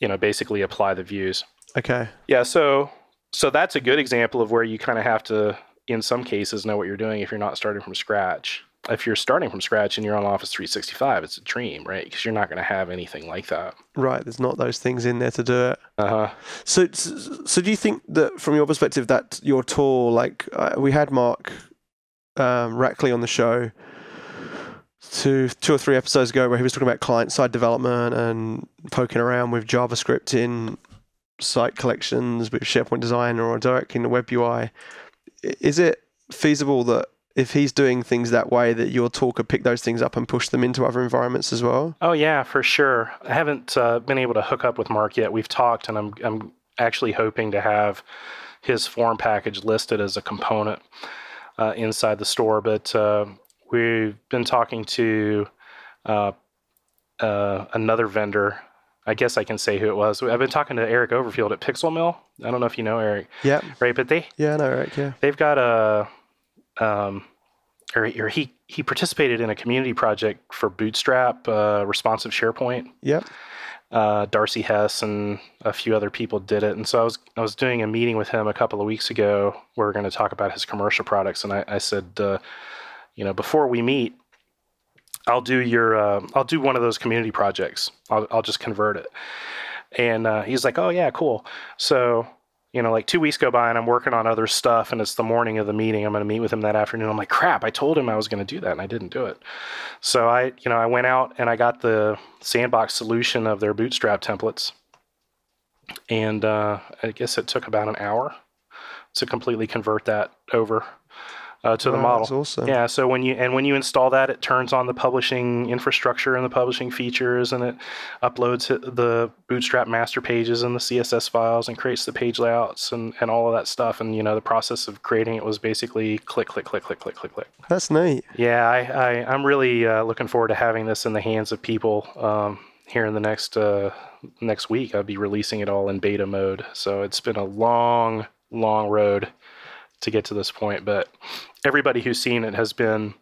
you know basically apply the views. Okay. Yeah, so so that's a good example of where you kind of have to in some cases know what you're doing if you're not starting from scratch. If you're starting from scratch and you're on Office 365, it's a dream, right? Because you're not going to have anything like that. Right. There's not those things in there to do it. Uh huh. So, so do you think that, from your perspective, that your tool, like uh, we had Mark um, Rackley on the show, two two or three episodes ago where he was talking about client side development and poking around with JavaScript in site collections with SharePoint Designer or directly in the web UI. Is it feasible that if he's doing things that way, that your tool could pick those things up and push them into other environments as well? Oh yeah, for sure. I haven't uh, been able to hook up with Mark yet. We've talked, and I'm I'm actually hoping to have his form package listed as a component uh, inside the store. But uh, we've been talking to uh, uh, another vendor. I guess I can say who it was. I've been talking to Eric Overfield at PixelMill. I don't know if you know Eric. Yeah. Right, but they. Yeah, I know Eric. Yeah. They've got a, um, or, or he he participated in a community project for Bootstrap, uh, responsive SharePoint. Yep. Uh, Darcy Hess and a few other people did it, and so I was I was doing a meeting with him a couple of weeks ago. We are going to talk about his commercial products, and I, I said, uh, you know, before we meet, I'll do your, uh, I'll do one of those community projects. I'll, I'll just convert it. And uh, he's like, oh yeah, cool. So, you know, like two weeks go by and I'm working on other stuff and it's the morning of the meeting. I'm going to meet with him that afternoon. I'm like, crap, I told him I was going to do that and I didn't do it. So I, you know, I went out and I got the sandbox solution of their bootstrap templates. And uh, I guess it took about an hour to completely convert that over uh, to the model. Awesome. Yeah. So when you and when you install that, it turns on the publishing infrastructure and the publishing features, and it uploads the Bootstrap master pages and the CSS files, and creates the page layouts and and all of that stuff. And you know, the process of creating it was basically click, click, click, click, click, click, click. That's neat. Yeah, I, I am really uh, looking forward to having this in the hands of people. Um, here in the next uh, next week, I'll be releasing it all in beta mode. So it's been a long, long road to get to this point, but everybody who's seen it has been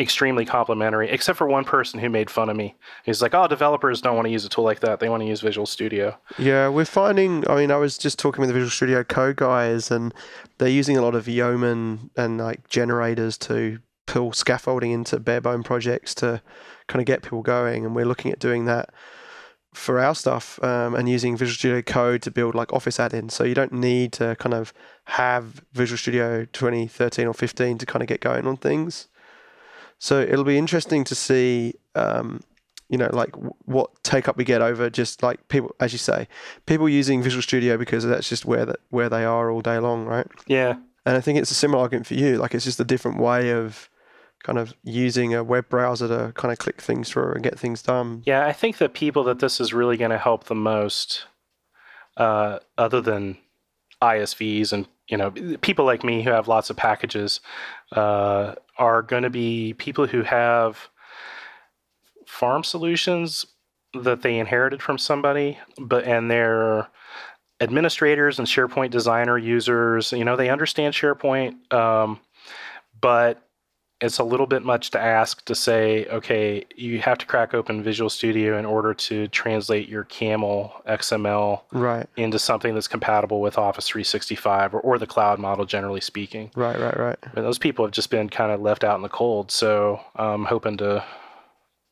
extremely complimentary, except for one person who made fun of me. He's like, "Oh, developers don't want to use a tool like that. They want to use Visual Studio." Yeah, we're finding. I mean, I was just talking with the Visual Studio Code guys, and they're using a lot of Yeoman and like generators to pull scaffolding into barebone projects to kind of get people going. And we're looking at doing that for our stuff um, and using Visual Studio Code to build like Office add-ins. So you don't need to kind of have Visual Studio 2013 or 15 to kind of get going on things. So it'll be interesting to see, um, you know, like w- what take up we get over just like people, as you say, people using Visual Studio because that's just where that where they are all day long, right? Yeah, And I think it's a similar argument for you. Like it's just a different way of kind of using a web browser to kind of click things through and get things done. yeah. I think the people that this is really going to help the most, uh, other than ISVs and you know people like me who have lots of packages, uh, are going to be people who have farm solutions that they inherited from somebody, but and they're administrators and SharePoint designer users. You know, they understand SharePoint, um, but it's a little bit much to ask to say, okay, you have to crack open Visual Studio in order to translate your CAML XML Right, into something that's compatible with Office 365 or, or the cloud model, generally speaking. right, right, right. And those people have just been kind of left out in the cold. So I'm hoping to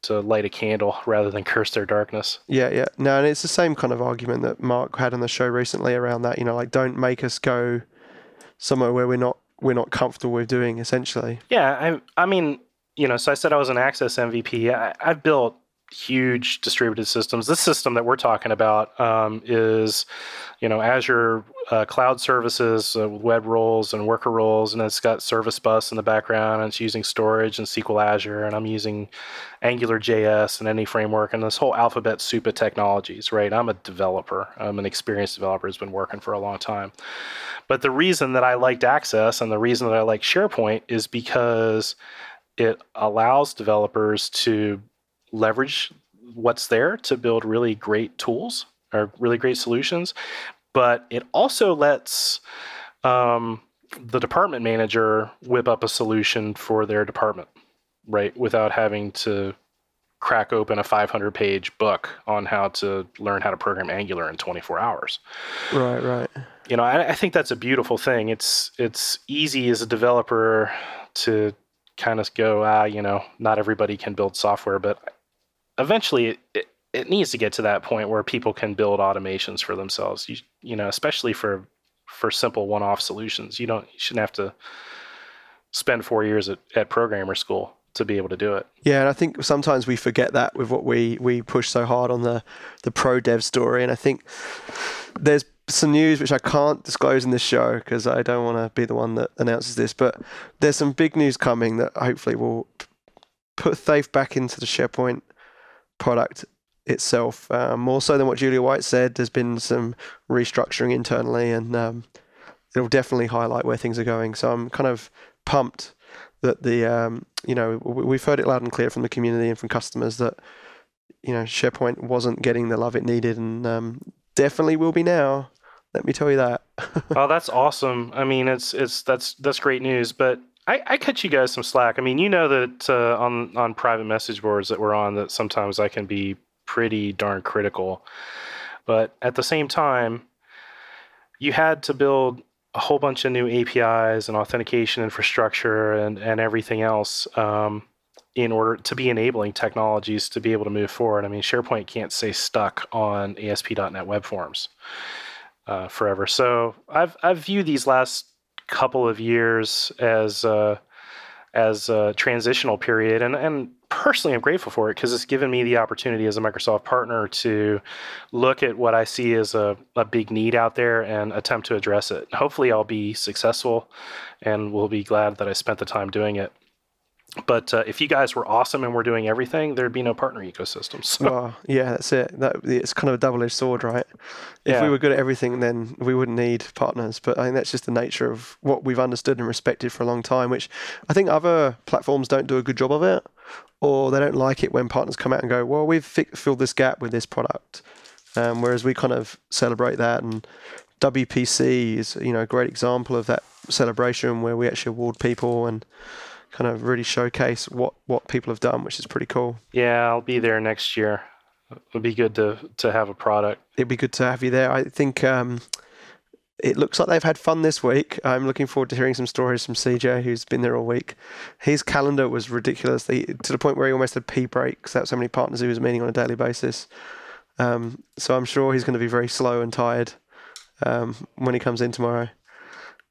to light a candle rather than curse their darkness. Yeah, yeah. No, and it's the same kind of argument that Mark had on the show recently around that. You know, like don't make us go somewhere where we're not we're not comfortable with doing. Essentially, Yeah, I I mean, you know, so I said I was an Access MVP. I, I've built huge distributed systems. This system that we're talking about um, is, you know, Azure uh, Cloud Services, uh, web roles and worker roles, and it's got Service Bus in the background, and it's using storage and SQL Azure, and I'm using Angular JS and any framework, and this whole alphabet soup of technologies. Right? I'm a developer. I'm an experienced developer who's been working for a long time. But the reason that I liked Access and the reason that I like SharePoint is because it allows developers to leverage what's there to build really great tools or really great solutions. But it also lets um, the department manager whip up a solution for their department, right? Without having to crack open a 500 page book on how to learn how to program Angular in 24 hours right, right. you know I, I think that's a beautiful thing it's it's easy as a developer to kind of go ah you know not everybody can build software but eventually it, it, it needs to get to that point where people can build automations for themselves. You, you know especially for for simple one-off solutions. You don't you shouldn't have to spend four years at, at programmer school to be able to do it. Yeah, and I think sometimes we forget that with what we we push so hard on the the pro dev story, and I think there's some news which I can't disclose in this show because I don't want to be the one that announces this, but there's some big news coming that hopefully will put faith back into the SharePoint product itself, um, more so than what Julia White said. There's been some restructuring internally, and um, it'll definitely highlight where things are going. So I'm kind of pumped that the um, you know we've heard it loud and clear from the community and from customers that you know SharePoint wasn't getting the love it needed, and um, definitely will be now. Let me tell you that. oh, that's awesome. I mean, it's it's that's that's great news. But I, I cut you guys some slack. I mean, you know that uh, on on private message boards that we're on, that sometimes I can be pretty darn critical. But at the same time, you had to build a whole bunch of new APIs and authentication infrastructure and and everything else. Um, in order to be enabling technologies to be able to move forward. I mean, SharePoint can't stay stuck on ASP.NET Web Forms uh, forever. So I've I've viewed these last couple of years as uh, as a transitional period, and and personally I'm grateful for it because it's given me the opportunity as a Microsoft partner to look at what I see as a, a big need out there and attempt to address it. Hopefully, I'll be successful, and will be glad that I spent the time doing it. But uh, if you guys were awesome and were doing everything, there'd be no partner ecosystems. So Well, yeah, that's it. That it's kind of a double-edged sword, right? If Yeah. we were good at everything, then we wouldn't need partners. But I think that's just the nature of what we've understood and respected for a long time. Which I think other platforms don't do a good job of it, or they don't like it when partners come out and go, "Well, we've fi- filled this gap with this product," um, whereas we kind of celebrate that. And WPC is, you know, a great example of that celebration where we actually award people and kind of really showcase what what people have done, which is pretty cool. Yeah, I'll be there next year. It'll be good to to have a product. It'd be good to have you there. I think um, it looks like they've had fun this week. I'm looking forward to hearing some stories from CJ, who's been there all week. His calendar was ridiculous they, to the point where he almost had pee breaks. That's how many partners he was meeting on a daily basis. Um, so I'm sure he's going to be very slow and tired um, when he comes in tomorrow.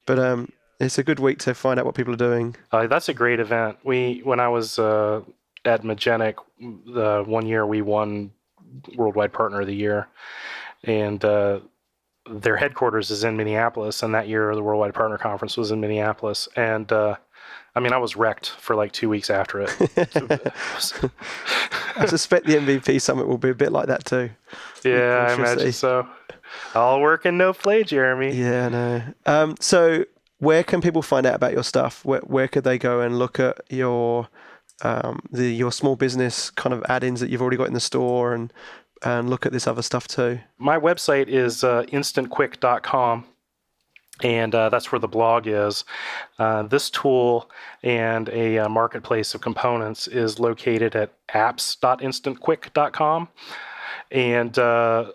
But um, it's a good week to find out what people are doing. Uh, that's a great event. We when I was uh, at Magenic, the one year we won Worldwide Partner of the Year, and uh, their headquarters is in Minneapolis. And that year, the Worldwide Partner Conference was in Minneapolis, and uh, I mean, I was wrecked for like two weeks after it. I suspect the MVP summit will be a bit like that too. yeah, I imagine so. All work and no play, Jeremy. Yeah, no. Um, so where can people find out about your stuff? Where where could they go and look at your um, the your small business kind of add-ins that you've already got in the store and and look at this other stuff too? My website is uh, instantquick.com. And uh, that's where the blog is. Uh, this tool and a uh, marketplace of components is located at apps.instantquick.com. And uh,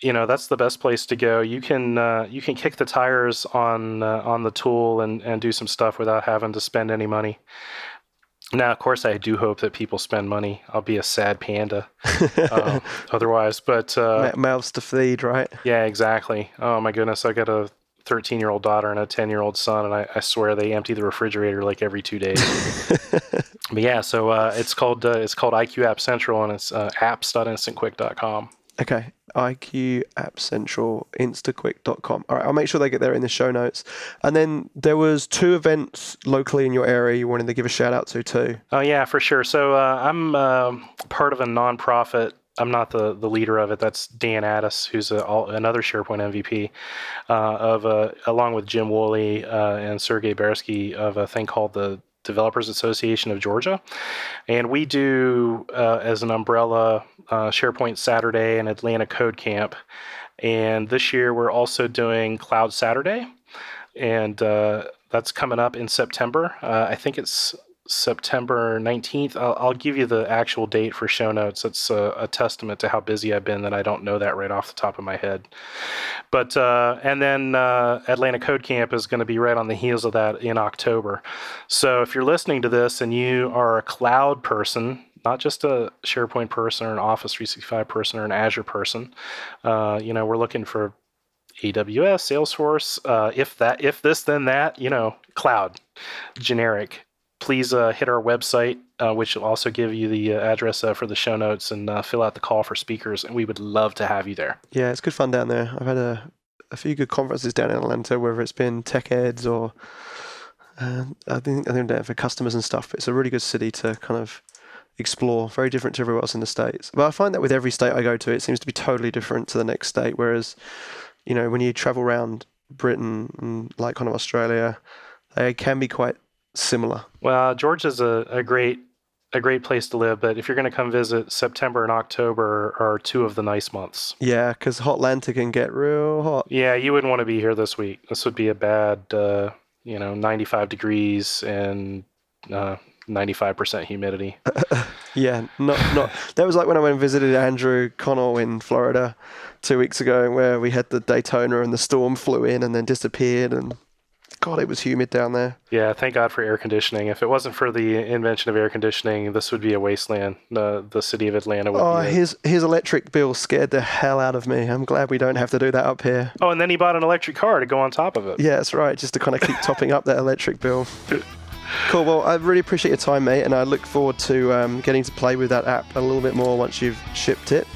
you know that's the best place to go. You can uh, you can kick the tires on uh, on the tool and, and do some stuff without having to spend any money. Now, of course, I do hope that people spend money. I'll be a sad panda um, otherwise. But uh, Mouths to feed, right? yeah, exactly. Oh my goodness, I got a 13 year old daughter and a 10 year old son, and I, I swear they empty the refrigerator like every two days. but yeah, so uh, it's called uh, it's called IQ App Central, and it's uh, apps.instantquick.com. Okay. IQ App Central, instantquick.com. All right, I'll make sure they get there in the show notes. And then there was two events locally in your area you wanted to give a shout out to too. Oh yeah, for sure. So uh, I'm um part of a nonprofit. I'm not the, the leader of it. That's Dan Attis, who's a, all, another SharePoint MVP, uh, of a, along with Jim Woolley uh, and Sergey Bersky of a thing called the Developers Association of Georgia, and we do uh, as an umbrella uh, SharePoint Saturday and Atlanta Code Camp, and this year we're also doing Cloud Saturday, and uh, that's coming up in September. Uh, I think it's September 19th. I'll, I'll give you the actual date for show notes. It's a, a testament to how busy I've been that I don't know that right off the top of my head. But uh, and then uh, Atlanta Code Camp is going to be right on the heels of that in October. So if you're listening to this and you are a cloud person, not just a SharePoint person or an Office 365 person or an Azure person, uh, you know, we're looking for AWS, Salesforce, uh, if that, if this, then that, you know, cloud, generic. Please uh, hit our website, uh, which will also give you the uh, address uh, for the show notes and uh, fill out the call for speakers. And we would love to have you there. Yeah, it's good fun down there. I've had a, a few good conferences down in Atlanta, whether it's been tech eds or uh, I think I think down for customers and stuff. It's a really good city to kind of explore. Very different to everywhere else in the states. But I find that with every state I go to, it seems to be totally different to the next state. Whereas, you know, when you travel around Britain and like kind of Australia, they can be quite similar. Well, Georgia's a, a great a great place to live, but if you're going to come visit, September and October are two of the nice months. Yeah, because Hotlanta can get real hot. Yeah, you wouldn't want to be here this week. This would be a bad, uh, you know, 95 degrees and uh, 95% humidity. Yeah, not not. That was like when I went and visited Andrew Connell in Florida two weeks ago, where we had the Daytona and the storm flew in and then disappeared, and God, it was humid down there. Yeah, thank God for air conditioning. If it wasn't for the invention of air conditioning, this would be a wasteland. The the city of Atlanta would Oh, be. his his electric bill scared the hell out of me. I'm glad we don't have to do that up here. oh, and then he bought an electric car to go on top of it. Yeah, that's right. Just to kind of keep topping up that electric bill. Cool. Well, I really appreciate your time, mate, and I look forward to um, getting to play with that app a little bit more once you've shipped it.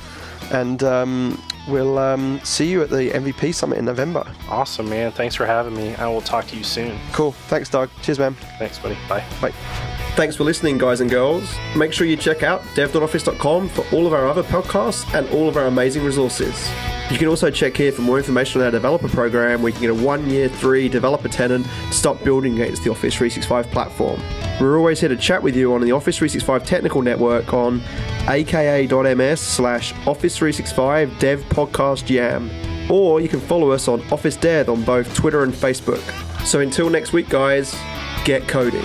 And um, we'll um, see you at the MVP summit in November. Awesome, man. Thanks for having me. I will talk to you soon. Cool. Thanks, Doug. Cheers, man. Thanks, buddy. Bye. Bye. Thanks for listening, guys and girls. Make sure you check out dev.office.com for all of our other podcasts and all of our amazing resources. You can also check here for more information on our developer program where you can get a one year, three developer tenant to start building against the Office 365 platform. We're always here to chat with you on the Office 365 Technical Network on aka.ms slash Office 365 Dev Podcast Jam. Or you can follow us on Office Dev on both Twitter and Facebook. So until next week, guys, get coding.